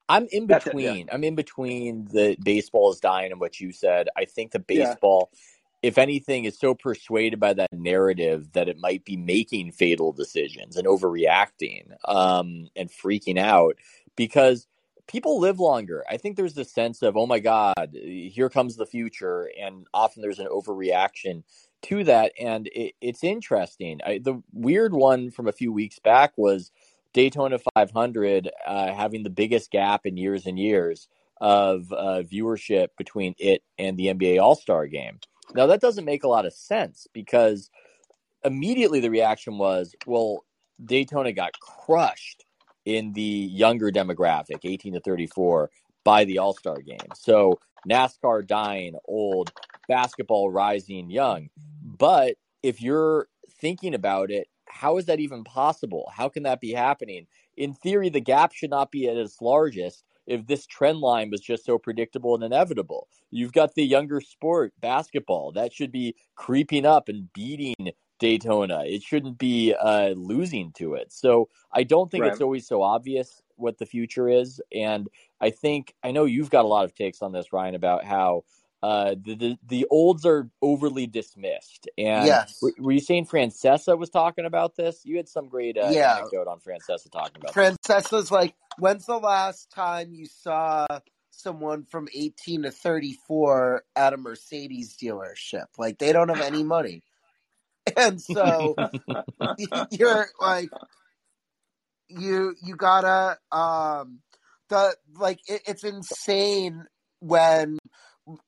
I'm in between. It, yeah. I'm in between the baseball is dying and what you said. I think the baseball, yeah. if anything, is so persuaded by that narrative that it might be making fatal decisions and overreacting um, and freaking out because people live longer. I think there's this sense of, oh my God, here comes the future. And often there's an overreaction to that. And it, it's interesting. I, the weird one from a few weeks back was Daytona 500 uh, having the biggest gap in years and years of uh, viewership between it and the NBA All Star game. Now, that doesn't make a lot of sense because immediately the reaction was, well, Daytona got crushed in the younger demographic, 18 to 34, by the All Star game. So NASCAR dying old, basketball rising young. But if you're thinking about it, how is that even possible? How can that be happening? In theory, the gap should not be at its largest if this trend line was just so predictable and inevitable. You've got the younger sport, basketball, that should be creeping up and beating Daytona. It shouldn't be uh, losing to it. So I don't think right. it's always so obvious what the future is. And I think I know you've got a lot of takes on this, Ryan, about how uh, the, the, the olds are overly dismissed. And yes. were, were, you saying Francesa was talking about this? You had some great uh, yeah. anecdote on Francesa talking about. Francesa's this. like, when's the last time you saw someone from 18 to 34 at a Mercedes dealership? Like, they don't have any money, and so you're like, you you gotta um the like it, it's insane when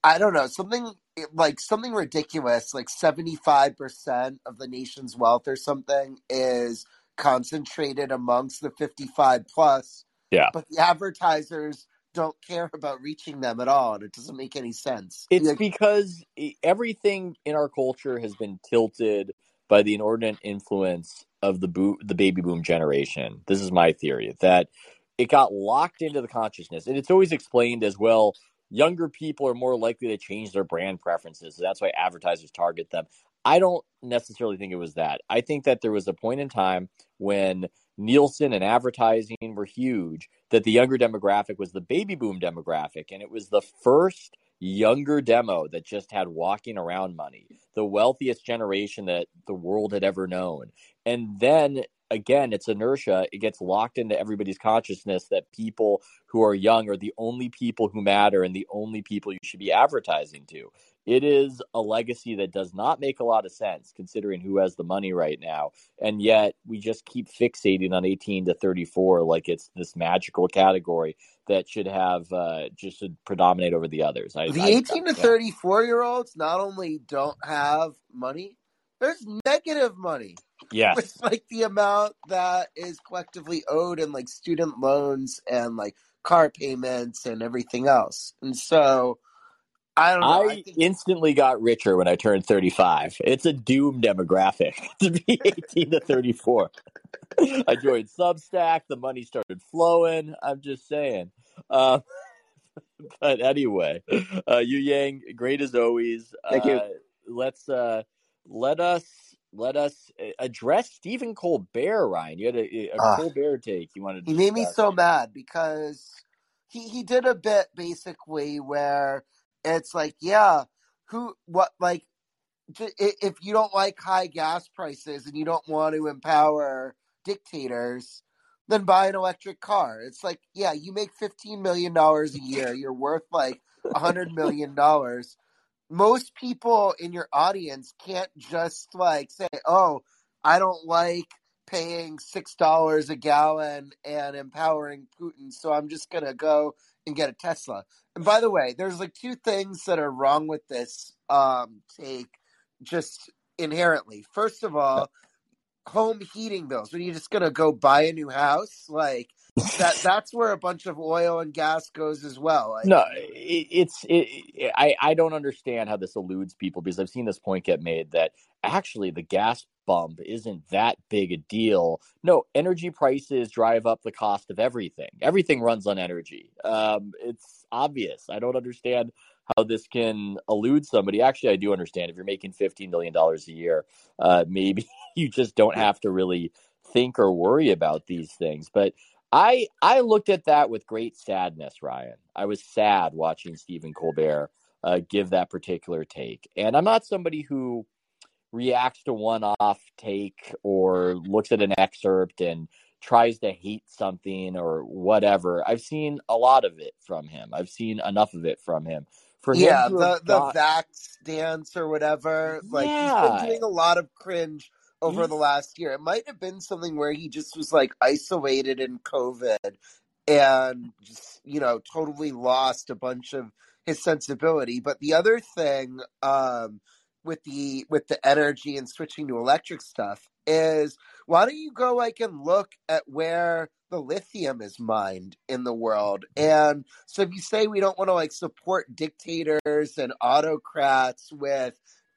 I don't know, something eh, like something ridiculous, like 75% of the nation's wealth or something is concentrated amongst the 55 plus. Yeah. But the advertisers don't care about reaching them at all, and it doesn't make any sense. It's like, because everything in our culture has been tilted by the inordinate influence of the bo- the baby boom generation. This is my theory that it got locked into the consciousness, and it's always explained as well younger people are more likely to change their brand preferences. So that's why advertisers target them. I don't necessarily think it was that. I think that there was a point in time when Nielsen and advertising were huge, that the younger demographic was the baby boom demographic. And it was the first younger demo that just had walking around money, the wealthiest generation that the world had ever known. And then again, it's inertia. It gets locked into everybody's consciousness that people who are young are the only people who matter and the only people you should be advertising to. It is a legacy that does not make a lot of sense considering who has the money right now. And yet we just keep fixating on 18 to 34 like it's this magical category that should have uh, just should predominate over the others. I, the I, 18 I, to 34 year olds not only don't have money, there's negative money. Yes. With like the amount that is collectively owed in like student loans and like car payments and everything else. And so I don't know. I, I think... instantly got richer when I turned 35. It's a doom demographic to be 18 to 34. I joined Substack. The money started flowing. I'm just saying. Uh, but anyway, uh, Yu Yang, great as always. Thank you. Uh, let's uh, let us let us uh, address Stephen Colbert. Ryan, you had a, a uh, Colbert take. You wanted. he made me so mad because he he did a bit basically where it's like, yeah, who what like if you don't like high gas prices and you don't want to empower dictators, then buy an electric car. It's like, yeah, you make fifteen million dollars a year. You're worth like a hundred million dollars most people in your audience can't just like say, "Oh, I don't like paying six dollars a gallon and empowering Putin, so I'm just gonna go and get a Tesla." And by the way, there's like two things that are wrong with this um, take, just inherently. First of all, home heating bills. When you're just gonna go buy a new house, like that that's where a bunch of oil and gas goes as well. Like, no, it, it's it, I I don't understand how this eludes people because I've seen this point get made that actually the gas bump isn't that big a deal. No, energy prices drive up the cost of everything. Everything runs on energy. Um, it's obvious. I don't understand how this can elude somebody. Actually, I do understand if you're making $15 million a year, uh, maybe you just don't have to really think or worry about these things. But I I looked at that with great sadness, Ryan. I was sad watching Stephen Colbert uh, give that particular take, and I'm not somebody who reacts to one-off take or looks at an excerpt and tries to hate something or whatever. I've seen a lot of it from him. I've seen enough of it from him. For yeah, him the the got... vax dance or whatever. Like yeah. he's been doing a lot of cringe over He's... the last year. It might have been something where he just was like isolated in COVID and just, you know, totally lost a bunch of his sensibility. But the other thing, um, with the with the energy and switching to electric stuff is why don't you go like and look at where the lithium is mined in the world and so if you say we don't want to like support dictators and autocrats with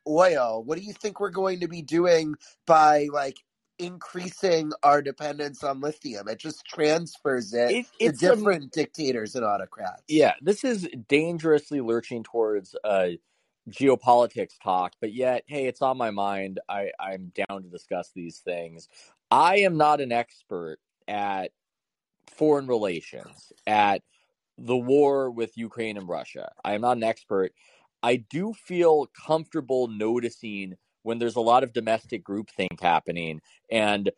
oil what do you think we're going to be doing by like increasing our dependence on lithium it just transfers it, it to different a, dictators and autocrats yeah this is dangerously lurching towards uh geopolitics talk, but yet, hey, it's on my mind. I, I'm down to discuss these things. I am not an expert at foreign relations, at the war with Ukraine and Russia. I am not an expert. I do feel comfortable noticing when there's a lot of domestic groupthink happening and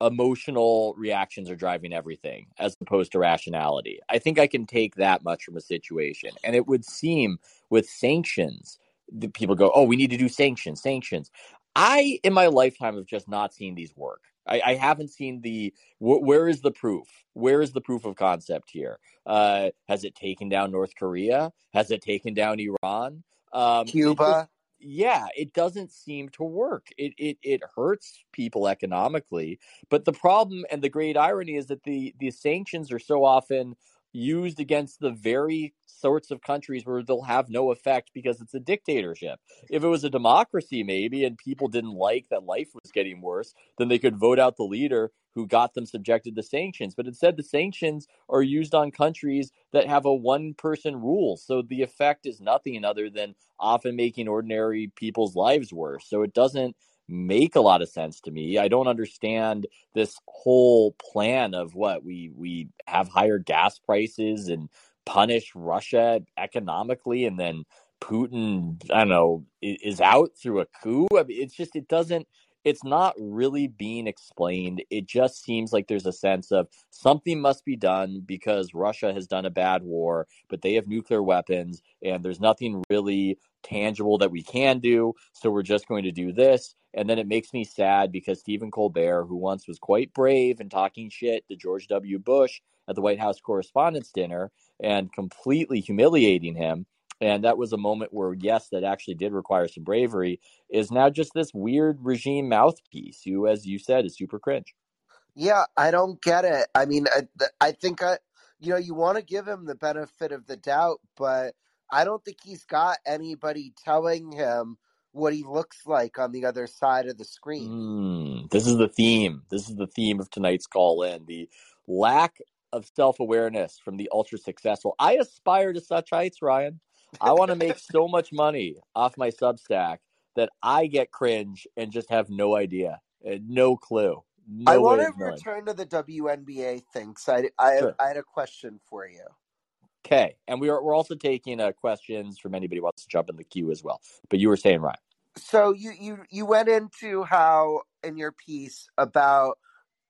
emotional reactions are driving everything as opposed to rationality. I think I can take that much from a situation. And it would seem with sanctions the people go, oh, we need to do sanctions, sanctions. I, in my lifetime, have just not seen these work. I, I haven't seen the. Wh- where is the proof? Where is the proof of concept here? Uh, has it taken down North Korea? Has it taken down Iran? Um, Cuba? It yeah, it doesn't seem to work. It, it it hurts people economically. But the problem and the great irony is that the the sanctions are so often used against the very sorts of countries where they'll have no effect because it's a dictatorship. If it was a democracy, maybe, and people didn't like that life was getting worse, then they could vote out the leader who got them subjected to sanctions. But instead, the sanctions are used on countries that have a one person rule. So the effect is nothing other than often making ordinary people's lives worse. So it doesn't make a lot of sense to me. I don't understand this whole plan of what we we have higher gas prices and punish Russia economically and then Putin, I don't know, is out through a coup. I mean, it's just, it doesn't, it's not really being explained. It just seems like there's a sense of something must be done because Russia has done a bad war, but they have nuclear weapons and there's nothing really tangible that we can do. So we're just going to do this. And then it makes me sad because Stephen Colbert, who once was quite brave and talking shit to George W. Bush at the White House Correspondents' Dinner and completely humiliating him, and that was a moment where, yes, that actually did require some bravery, is now just this weird regime mouthpiece who, as you said, is super cringe. Yeah, I don't get it. I mean, I, I think I, you know, you want to give him the benefit of the doubt, but I don't think he's got anybody telling him what he looks like on the other side of the screen. Mm, this is the theme. This is the theme of tonight's call in the lack of self awareness from the ultra successful. I aspire to such heights, Ryan. I want to make so much money off my Substack that I get cringe and just have no idea, no clue. No I want to return to the WNBA thing. So I, I, sure. I had a question for you. Okay, and we are we're also taking uh, questions from anybody who wants to jump in the queue as well. But you were saying, Ryan. So you you you went into how in your piece about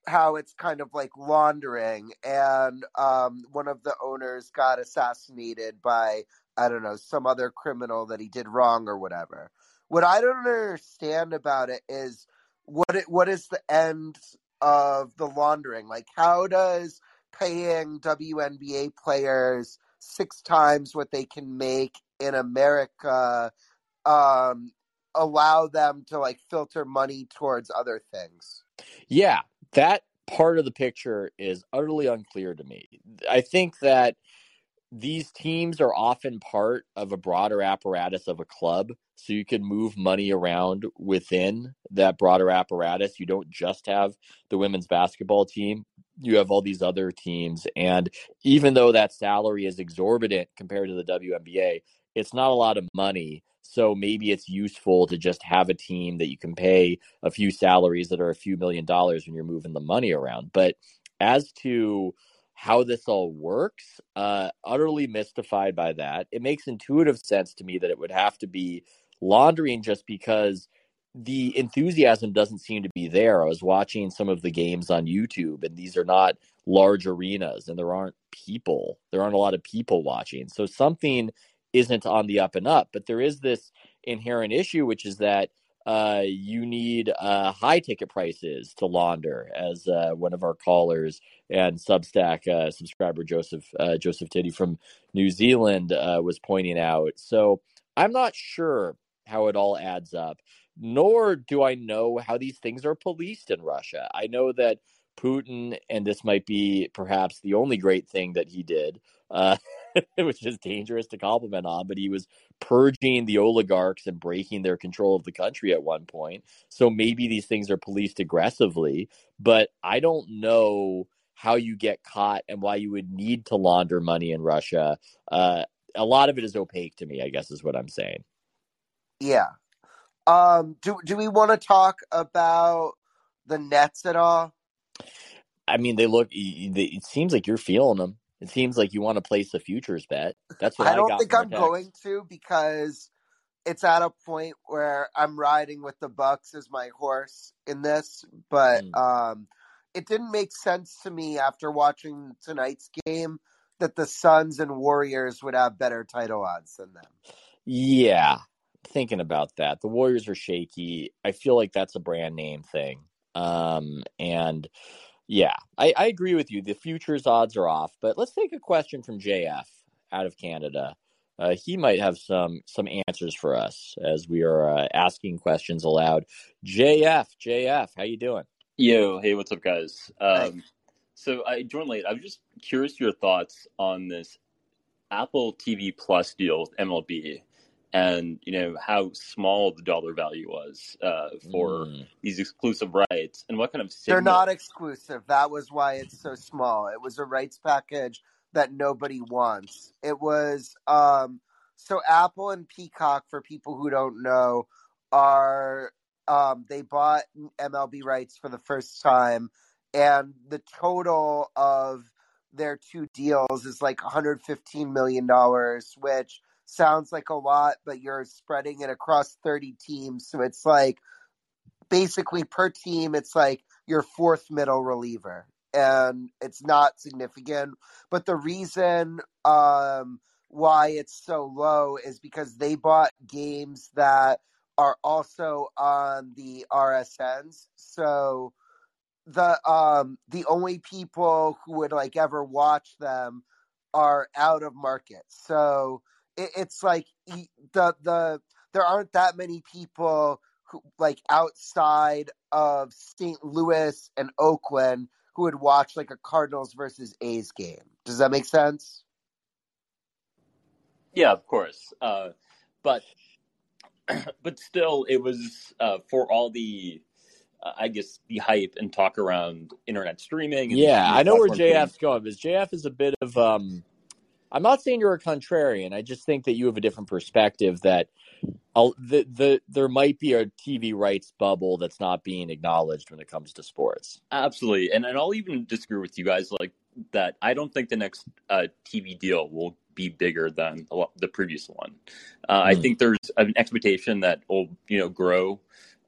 how it's kind of like laundering and um, one of the owners got assassinated by i don't know some other criminal that he did wrong or whatever what i don't understand about it is what it what is the end of the laundering like how does paying WNBA players six times what they can make in America um allow them to like filter money towards other things yeah that part of the picture is utterly unclear to me. I think that these teams are often part of a broader apparatus of a club. So you can move money around within that broader apparatus. You don't just have the women's basketball team, you have all these other teams. And even though that salary is exorbitant compared to the WNBA, it's not a lot of money. So maybe it's useful to just have a team that you can pay a few salaries that are a few million dollars when you're moving the money around. But as to how this all works, uh, utterly mystified by that. It makes intuitive sense to me that it would have to be laundering just because the enthusiasm doesn't seem to be there. I was watching some of the games on YouTube, and these are not large arenas, and there aren't people. There aren't a lot of people watching. So something isn't on the up and up. But there is this inherent issue, which is that uh, you need uh, high ticket prices to launder, as uh, one of our callers and Substack uh, subscriber Joseph uh, Joseph Titty from New Zealand uh, was pointing out. So I'm not sure how it all adds up nor do I know how these things are policed in Russia. I know that Putin, and this might be perhaps the only great thing that he did, uh, which is dangerous to compliment on, but he was purging the oligarchs and breaking their control of the country at one point. So maybe these things are policed aggressively, but I don't know how you get caught and why you would need to launder money in Russia. Uh, a lot of it is opaque to me, I guess, is what I'm saying. Yeah, um, do do we want to talk about the Nets at all? I mean, they look. It seems like you're feeling them. It seems like you want to place a futures bet. That's what I, I don't I think I'm going to because it's at a point where I'm riding with the Bucks as my horse in this. But mm. um, it didn't make sense to me after watching tonight's game that the Suns and Warriors would have better title odds than them. Yeah, thinking about that. The Warriors are shaky. I feel like that's a brand name thing. Um, and yeah, I, I agree with you. The futures odds are off, but let's take a question from JF out of Canada. Uh, he might have some some answers for us as we are uh, asking questions aloud. JF, JF, how you doing? Yo, hey, what's up, guys? Um, so I joined late. I was just curious your thoughts on this Apple TV Plus deal with MLB and you know how small the dollar value was uh, for mm. these exclusive rights and what kind of signal... they're not exclusive. That was why it's so small. It was a rights package that nobody wants. It was um so apple and peacock for people who don't know are um they bought mlb rights for the first time and the total of their two deals is like 115 million dollars which sounds like a lot, but you're spreading it across 30 teams. So it's like basically per team, it's like your fourth middle reliever. And it's not significant. But the reason um, why it's so low is because they bought games that are also on the RSNs. So the um the only people who would like ever watch them are out of market. So it, it's like the the there aren't that many people who like outside of St. Louis and Oakland who would watch like a Cardinals versus A's game. Does that make sense? Yeah, of course. Uh, but but still, it was uh, for all the uh, I guess the hype and talk around internet streaming. yeah, I know where JF's going because JF is a bit of um, I'm not saying you're a contrarian. I just think that you have a different perspective that I'll, the, the there might be a TV rights bubble that's not being acknowledged when it comes to sports. Absolutely, and and I'll even disagree with you guys like that. I don't think the next uh, TV deal will be bigger than the previous one. Uh, mm. I hmm. think there's an expectation that will you know grow.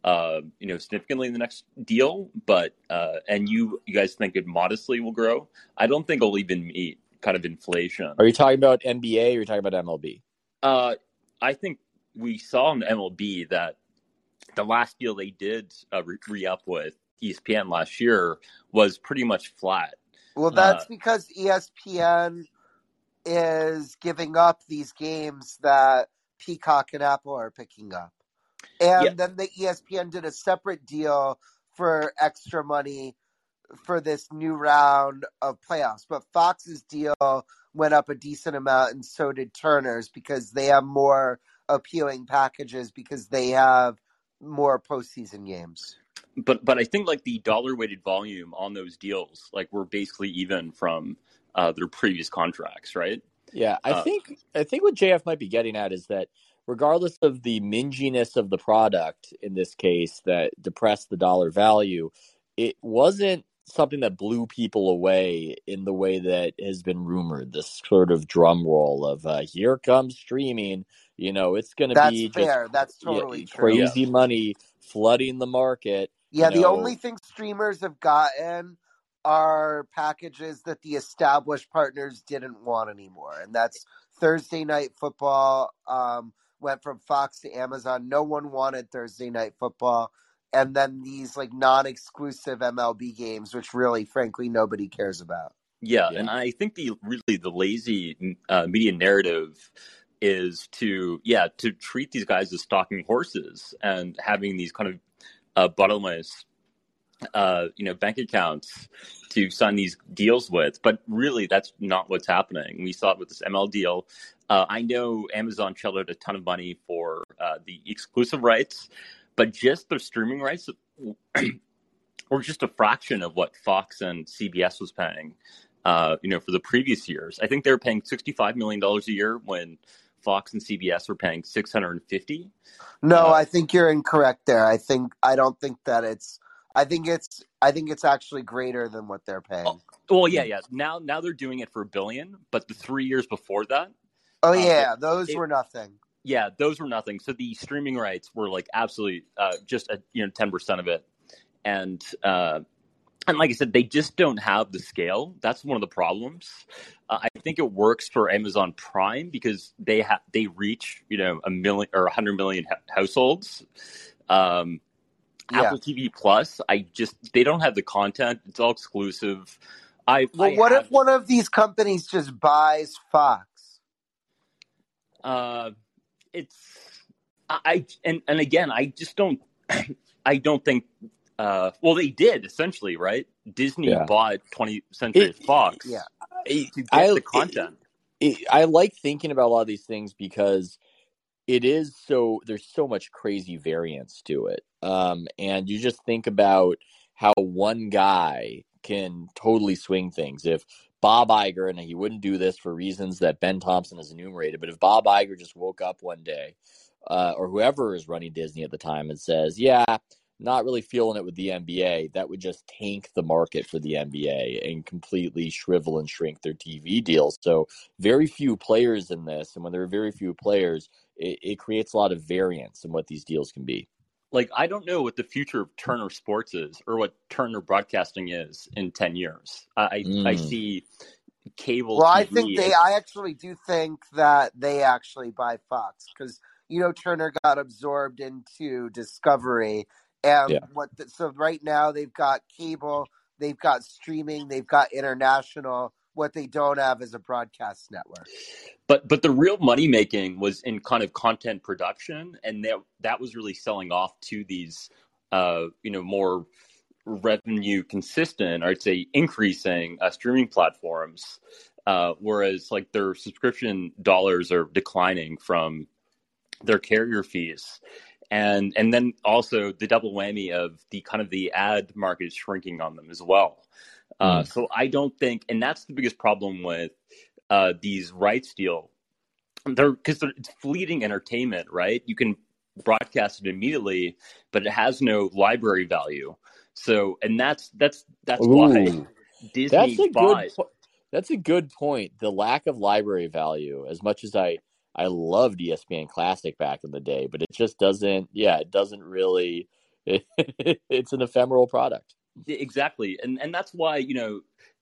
Uh, you know, significantly in the next deal, but uh, and you you guys think it modestly will grow. I don't think it'll even meet kind of inflation. Are you talking about NBA or are you talking about MLB? Uh, I think we saw in MLB that the last deal they did uh, re up with ESPN last year was pretty much flat. Well, that's uh, because ESPN is giving up these games that Peacock and Apple are picking up. And yeah. then the ESPN did a separate deal for extra money for this new round of playoffs. But Fox's deal went up a decent amount, and so did Turner's because they have more appealing packages because they have more postseason games. But but I think like the dollar weighted volume on those deals, like we're basically even from uh, their previous contracts, right? Yeah, I Uh, think I think what JF might be getting at is that regardless of the minginess of the product in this case that depressed the dollar value, it wasn't something that blew people away in the way that has been rumored. This sort of drum roll of uh, here comes streaming. You know, it's going to That's be just fair. That's yeah, totally true. crazy money flooding the market. Yeah, You the only thing streamers have gotten are packages that the established partners didn't want anymore. And that's Thursday night football um, went from Fox to Amazon. No one wanted Thursday night football. And then these like non-exclusive MLB games, which really, frankly, nobody cares about. Yeah, Yeah. and I think the really the lazy uh, media narrative is to yeah to treat these guys as stalking horses and having these kind of uh, bottomless uh, you know bank accounts to sign these deals with, but really that's not what's happening. We saw it with this ML deal. Uh, I know Amazon shelled out a ton of money for uh, the exclusive rights, but just the streaming rights were just a fraction of what Fox and CBS was paying. Uh, you know, for the previous years, I think they were paying sixty-five million dollars a year when Fox and CBS were paying six hundred and fifty. No, Uh, I think you're incorrect there. I think I don't think that it's. I think it's. I think it's actually greater than what they're paying. Well, yeah, yeah. Now, now they're doing it for a billion, but the three years before that, Oh uh, yeah, those it- were nothing. Yeah, those were nothing. So the streaming rights were like absolutely uh, just a, you know ten percent of it, and uh, and like I said, they just don't have the scale. That's one of the problems. Uh, I think it works for Amazon Prime because they have they reach you know a million or a hundred million ha- households. Um, Yeah. Apple TV Plus, I just they don't have the content. It's all exclusive. I Well, I what have, if one of these companies just buys Fox? Uh, it's I and and again, I just don't. I don't think. Uh, well, they did essentially, right? Disney Yeah. bought 20th Century It- Fox Yeah. To get I- the content. it, I like thinking about a lot of these things because it is so there's so much crazy variance to it. Um, and you just think about how one guy can totally swing things. If Bob Iger, and he wouldn't do this for reasons that Ben Thompson has enumerated, but if Bob Iger just woke up one day, uh, or whoever is running Disney at the time, and says, "Yeah, not really feeling it with the NBA," that would just tank the market for the NBA and completely shrivel and shrink their TV deals. So very few players in this, and when there are very few players, it, it creates a lot of variance in what these deals can be. Like I don't know what the future of Turner Sports is, or what Turner Broadcasting is in 10 years. I I, I Mm. see cable. Well, I think they. as- I actually do think that they actually buy Fox because you know Turner got absorbed into Discovery, and Yeah. what. The, so right now they've got cable, they've got streaming, they've got international. What they don't have is a broadcast network. but but the real money making was in kind of content production and that that was really selling off to these uh you know more revenue consistent or i'd say increasing uh, streaming platforms uh whereas like their subscription dollars are declining from their carrier fees and and then also the double whammy of the kind of the ad market is shrinking on them as well uh, so I don't think, and that's the biggest problem with uh, these rights deal. They're because they're, it's fleeting entertainment, right? You can broadcast it immediately, but it has no library value. So, and that's that's that's why Disney that's a bought. good. po- That's a good point. The lack of library value, as much as I I loved ESPN Classic back in the day, but it just doesn't. Yeah, it doesn't really. it's an ephemeral product. Exactly, and and that's why you know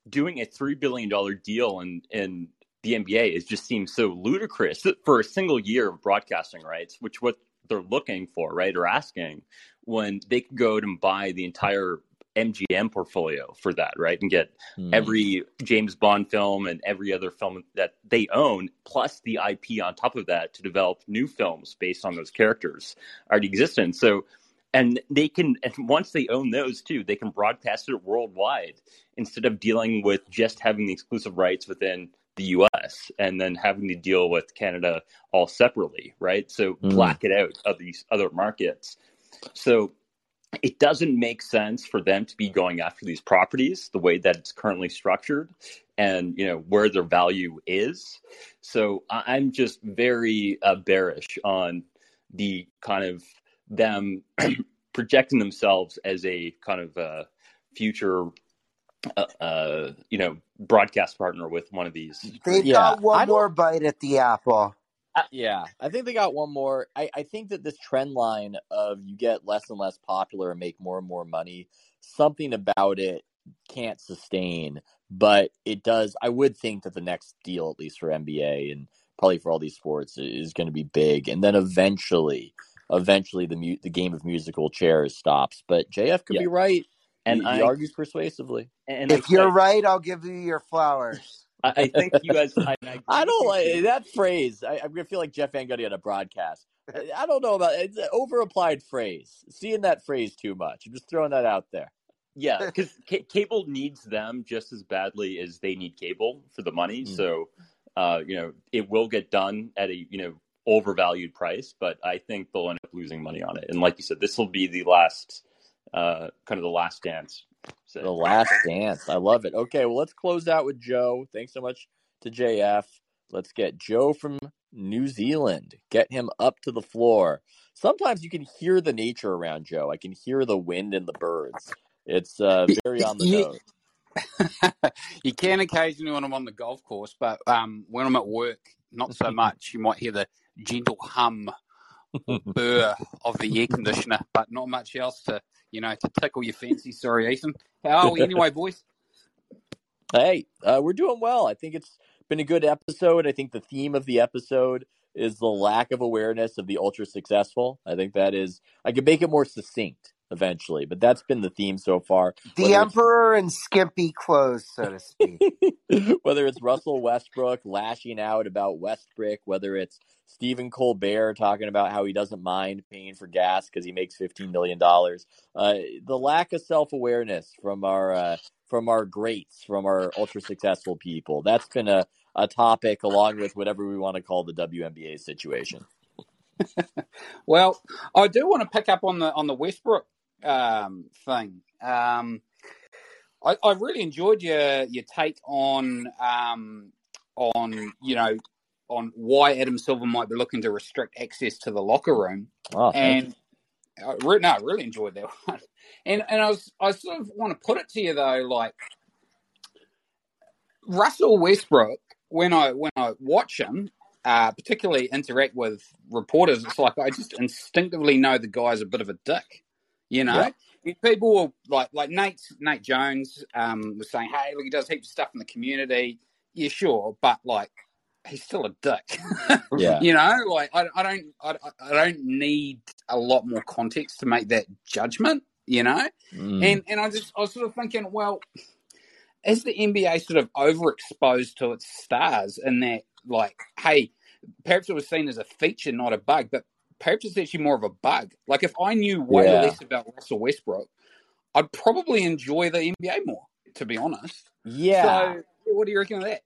doing a three billion dollar deal in in the NBA is just seems so ludicrous for a single year of broadcasting rights, which what they're looking for, right, or asking when they could go out and buy the entire MGM portfolio for that, right, and get Hmm. every James Bond film and every other film that they own, plus the IP on top of that to develop new films based on those characters already existent. So, and they can, and once they own those too, they can broadcast it worldwide instead of dealing with just having the exclusive rights within the US and then having to deal with Canada all separately, right? So, Mm. black it out of these other markets. So, it doesn't make sense for them to be going after these properties the way that it's currently structured and you know where their value is so i'm just very uh, bearish on the kind of them projecting themselves as a kind of uh, future uh, uh, you know broadcast partner with one of these They've Yeah, got one I more bite at the apple. Yeah, I think they got one more. I, I think that this trend line of you get less and less popular and make more and more money, something about it can't sustain, but it does. I would think that the next deal, at least for NBA and probably for all these sports, is going to be big, and then eventually, eventually the mu- the game of musical chairs stops. But JF could Yeah. be right, and he, he argues persuasively. and If I, you're right, I'll give you your flowers. I, I think you guys I, I, I don't like that phrase. I, I feel like Jeff Van Gundy on a broadcast. I, I don't know about it's an over applied phrase. Seeing that phrase too much. I'm just throwing that out there. Yeah, because ca- cable needs them just as badly as they need cable for the money. Mm. So, uh, you know, it will get done at a you know overvalued price, but I think they'll end up losing money on it. And like you said, this will be the last, uh, kind of the last dance. So, The last dance. I love it. Okay, well let's close out with Joe. Thanks so much to JF. Let's get Joe from New Zealand. Get him up to the floor. Sometimes you can hear the nature around Joe. I can hear the wind and the birds. It's uh, very on the Yeah. nose. you can occasionally when I'm on the golf course, but um, when I'm at work, not so much. You might hear the gentle hum or burr of the air conditioner, but not much else to, you know, to tickle your fancy. Sorry, Ethan. How are we anyway, boys? Hey, uh, we're doing well. I think it's been a good episode. I think the theme of the episode is the lack of awareness of the ultra successful. I think that is, I could make it more succinct eventually, but that's been the theme so far. The emperor in skimpy clothes, so to speak. whether it's Russell Westbrook lashing out about Westbrook, whether it's Stephen Colbert talking about how he doesn't mind paying for gas because he makes fifteen million dollars. Uh, the lack of self awareness from our uh, from our greats, from our ultra successful people. That's been a, a topic along with whatever we want to call the WNBA situation. Well, I do want to pick up on the on the Westbrook um, thing. Um, I, I really enjoyed your your take on um, on you know on why Adam Silver might be looking to restrict access to the locker room, Oh, and I re- no, I really enjoyed that one. And and I was I sort of want to put it to you though, like Russell Westbrook. When I when I watch him, uh, particularly interact with reporters, it's like I just instinctively know the guy's a bit of a dick. You know, people will like like Nate Nate Jones um, was saying, "Hey, look, he does heaps of stuff in the community." Yeah, sure, but like he's still a dick. Yeah. you know, like I, I don't I, I don't need a lot more context to make that judgment. You know, Mm. and and I just I was sort of thinking, well, is the NBA sort of overexposed to its stars in that, like, hey, perhaps it was seen as a feature, not a bug, but perhaps it's actually more of a bug. Like, if I knew way Yeah. less about Russell Westbrook, I'd probably enjoy the NBA more, to be honest. yeah. So, what do you reckon of that?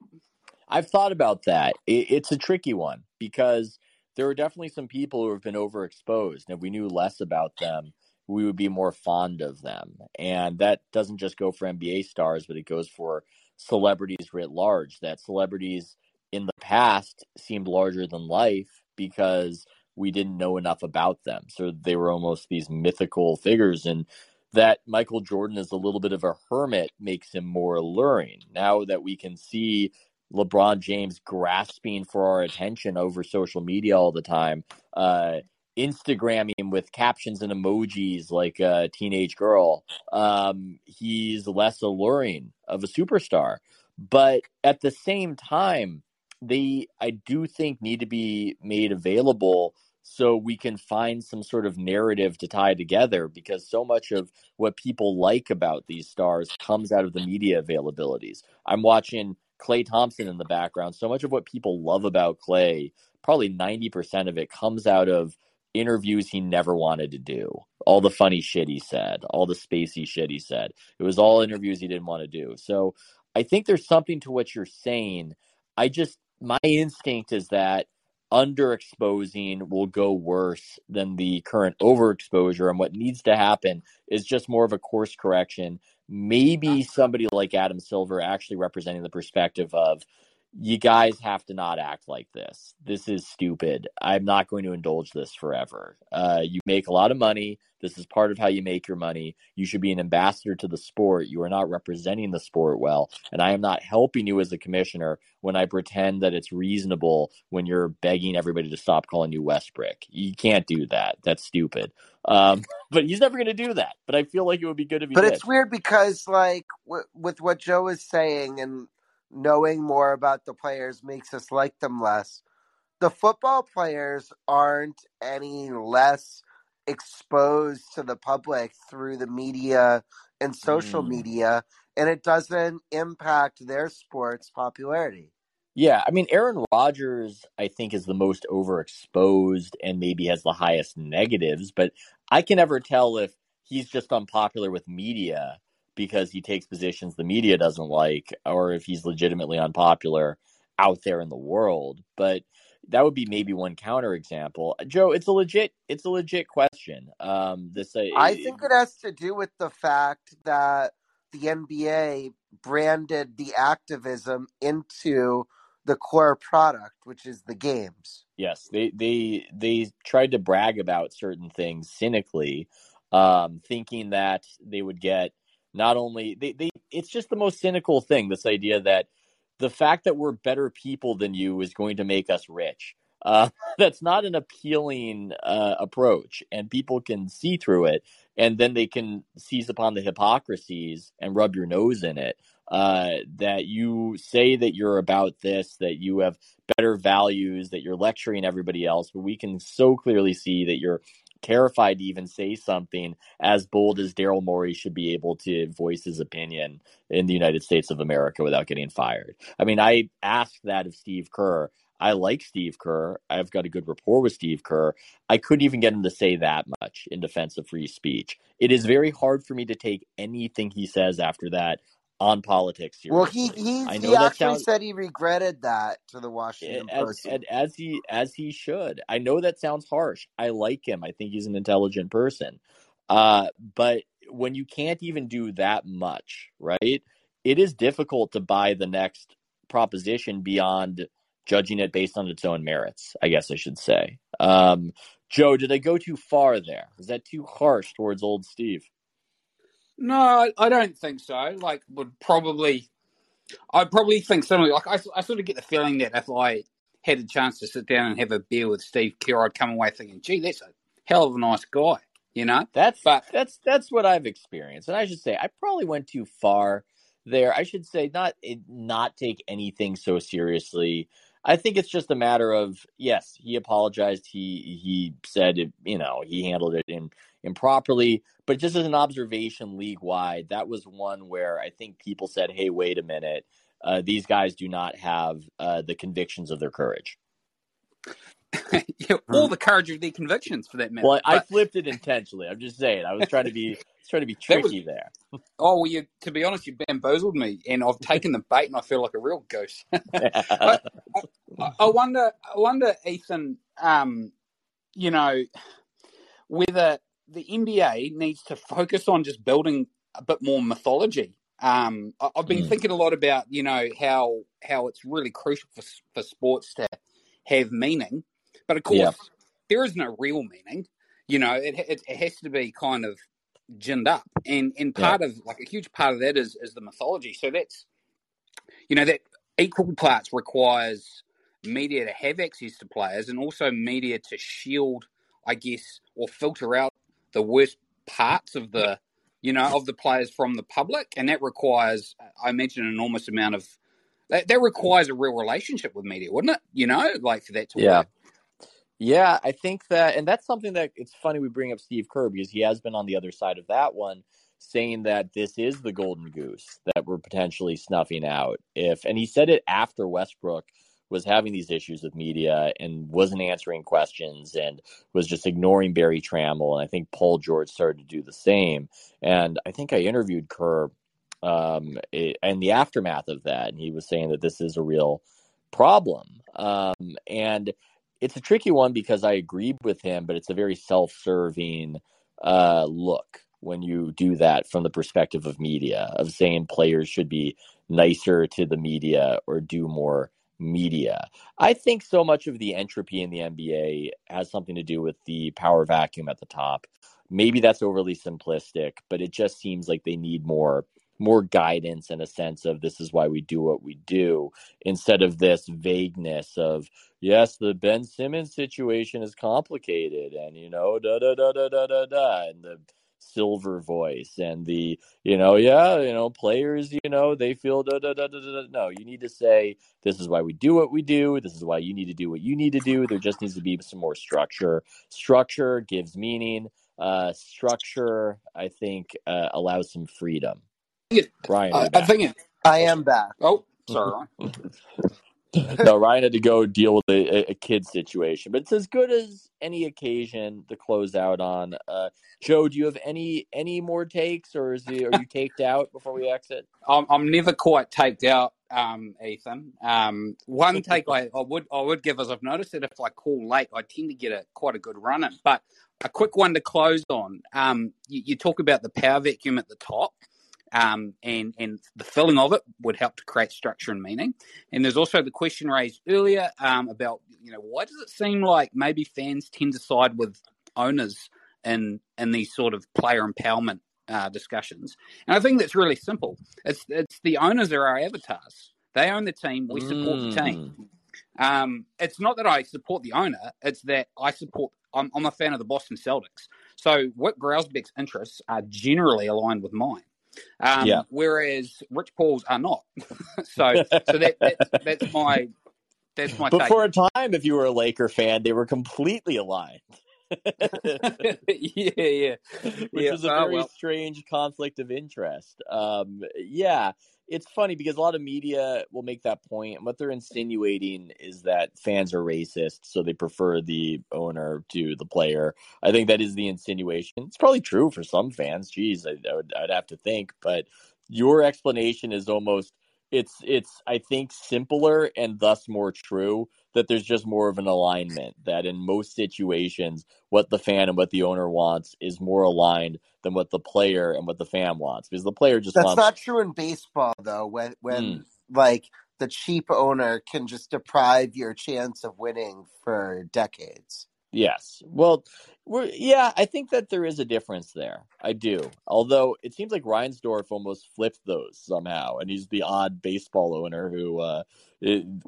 I've thought about that. It, it's a tricky one because there are definitely some people who have been overexposed. And if we knew less about them, we would be more fond of them. And that doesn't just go for NBA stars, but it goes for celebrities writ large. That celebrities in the past seemed larger than life because we didn't know enough about them. So they were almost these mythical figures. And that Michael Jordan is a little bit of a hermit makes him more alluring. Now that we can see LeBron James grasping for our attention over social media all the time, uh, Instagramming with captions and emojis like a teenage girl, um, he's less alluring of a superstar. But at the same time, they, I do think, need to be made available so we can find some sort of narrative to tie together because so much of what people like about these stars comes out of the media availabilities. I'm watching Klay Thompson in the background. So much of what people love about Klay, probably 90% of it comes out of interviews he never wanted to do. All the funny shit he said, all the spacey shit he said. It was all interviews he didn't want to do. So I think there's something to what you're saying. I just, my instinct is that underexposing will go worse than the current overexposure. And what needs to happen is just more of a course correction. Maybe somebody like Adam Silver actually representing the perspective of, you guys have to not act like this. This is stupid. I'm not going to indulge this forever. Uh, you make a lot of money. This is part of how you make your money. You should be an ambassador to the sport. You are not representing the sport well. And I am not helping you as a commissioner when I pretend that it's reasonable when you're begging everybody to stop calling you Westbrick. You can't do that. That's stupid. Um, but he's never going to do that. But I feel like it would be good if he But did. it's weird because, like, w- with what Joe is saying and knowing more about the players makes us like them less. The football players aren't any less exposed to the public through the media and social Mm. media, and it doesn't impact their sport's popularity. Yeah, I mean, Aaron Rodgers, I think, is the most overexposed and maybe has the highest negatives, but I can never tell if he's just unpopular with media because he takes positions the media doesn't like, or if he's legitimately unpopular out there in the world. But that would be maybe one counterexample. Joe, it's a legit, it's a legit question. Um, this, uh, I think it has to do with the fact that the NBA branded the activism into the core product, which is the games. Yes, they they they tried to brag about certain things cynically, um, thinking that they would get not only they, they it's just the most cynical thing, this idea that the fact that we're better people than you is going to make us rich. Uh, that's not an appealing uh, approach, and people can see through it, and then they can seize upon the hypocrisies and rub your nose in it. Uh, that you say that you're about this, that you have better values, that you're lecturing everybody else, but we can so clearly see that you're terrified to even say something as bold as Daryl Morey should be able to voice his opinion in the United States of America without getting fired. I mean, I asked that of Steve Kerr. I like Steve Kerr. I've got a good rapport with Steve Kerr. I couldn't even get him to say that much in defense of free speech. It is very hard for me to take anything he says after that on politics seriously. Well, he he, I he actually sounds said he regretted that to the Washington as, Post. and as he as he should. I know that sounds harsh. I like him. I think he's an intelligent person. Uh, but when you can't even do that much, right? It is difficult to buy the next proposition beyond judging it based on its own merits. I guess I should say. Um, Joe, did I go too far there? Is that too harsh towards old Steve? No, I- I don't think so. Like, would probably, I'd probably think similarly. Like, I, I sort of get the feeling that if I had a chance to sit down and have a beer with Steve Kerr, I'd come away thinking, gee, that's a hell of a nice guy, you know? That's But that's that's what I've experienced, and I should say I probably went too far there. I should say not eh, not take anything so seriously. I think it's just a matter of yes, he apologized. He he said it, you know he handled it in, improperly, but just as an observation league wide, that was one where I think people said, "Hey, wait a minute, uh, these guys do not have uh, the convictions of their courage." yeah, all the courage of their convictions, for that matter. Well, I But flipped it intentionally. I'm just saying. I was trying to be trying to be that was, tricky there. oh, well, you, to be honest, you bamboozled me, and I've taken the bait, and I feel like a real goose. I, I, I wonder, I wonder, Ethan, um, you know, whether the NBA needs to focus on just building a bit more mythology. Um, I, I've been Mm. thinking a lot about, you know, how how it's really crucial for for sports to have meaning, but of course, Yeah. there is no real meaning. You know, it it, it has to be kind of ginned up, and and Yeah. part of like a huge part of that is is the mythology. So that's you know that equal parts requires media to have access to players and also media to shield i guess or filter out the worst parts of the you know of the players from the public and that requires i imagine an enormous amount of that, that requires a real relationship with media wouldn't it you know like for that to Yeah. work Yeah, I think that, and that's something that it's funny we bring up Steve Kerr because he has been on the other side of that one, saying that this is the golden goose that we're potentially snuffing out. If, and he said it after Westbrook was having these issues with media and wasn't answering questions and was just ignoring Berry Tramel. And I think Paul George started to do the same. And I think I interviewed Kerr um, in the aftermath of that, and he was saying that this is a real problem. Um, and it's a tricky one because I agree with him, but it's a very self-serving uh, look when you do that from the perspective of media of saying players should be nicer to the media or do more media. I think so much of the entropy in the NBA has something to do with the power vacuum at the top. Maybe that's overly simplistic, but it just seems like they need more more guidance and a sense of this is why we do what we do instead of this vagueness of yes the ben simmons situation is complicated and you know da da da da da da da and the silver voice and the you know yeah you know players you know they feel da da da da da no you need to say this is why we do what we do. This is why you need to do what you need to do. There just needs to be some more structure. Structure gives meaning. Uh structure i think uh, allows some freedom. Ryan, I, I think it. I am back. Oh, sorry. no, Ryan had to go deal with a, a kid situation, but it's as good as any occasion to close out on. Uh, Joe, do you have any any more takes, or is the, are you taked out before we exit? I'm, I'm never quite taked out, um, Ethan. Um, one take I, I would I would give is I've noticed that if I call late, I tend to get a quite a good run in. But a quick one to close on. Um, you, you talk about the power vacuum at the top um, and and the filling of it would help to create structure and meaning. And there's also the question raised earlier um, about you know why does it seem like maybe fans tend to side with owners in in these sort of player empowerment uh, discussions? And I think that's really simple. It's it's the owners are our avatars. They own the team. We support mm. the team. Um, it's not that I support the owner. It's that I support. I'm, I'm a fan of the Boston Celtics. So Wyc Grousbeck's interests are generally aligned with mine. Um, yeah. Whereas Rich Paul's are not. so so that, that's, that's my that's my. But take. for a time, if you were a Laker fan, they were completely aligned. yeah, yeah, which yeah. is a oh, very well. strange conflict of interest. Um, yeah, it's funny because a lot of media will make that point, and what they're insinuating is that fans are racist, so they prefer the owner to the player. I think that is the insinuation. It's probably true for some fans. Geez, I, I would, I'd have to think, but your explanation is almost it's it's I think simpler and thus more true that there's just more of an alignment that in most situations what the fan and what the owner wants is more aligned than what the player and what the fan wants because the player just That's wants not true in baseball though. When when Mm. like the cheap owner can just deprive your chance of winning for decades. Yes. Well, we're yeah, I think that there is a difference there. I do. Although it seems like Reinsdorf almost flipped those somehow, and he's the odd baseball owner who uh,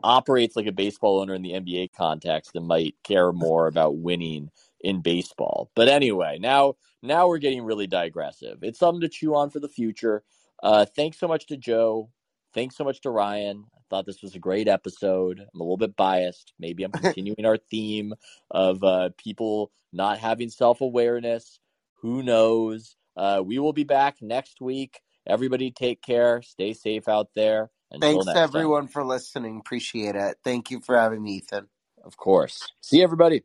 operates like a baseball owner in the NBA context and might care more about winning in baseball. But anyway, now now we're getting really digressive. It's something to chew on for the future. Uh, thanks so much to Joe. Thanks so much to Ryan. I thought this was a great episode. I'm a little bit biased. Maybe I'm continuing our theme of uh, people not having self awareness. Who knows? Uh, we will be back next week. Everybody take care. Stay safe out there. Until Thanks next to time. everyone for listening. Appreciate it. Thank you for having me, Ethan. Of course. See everybody.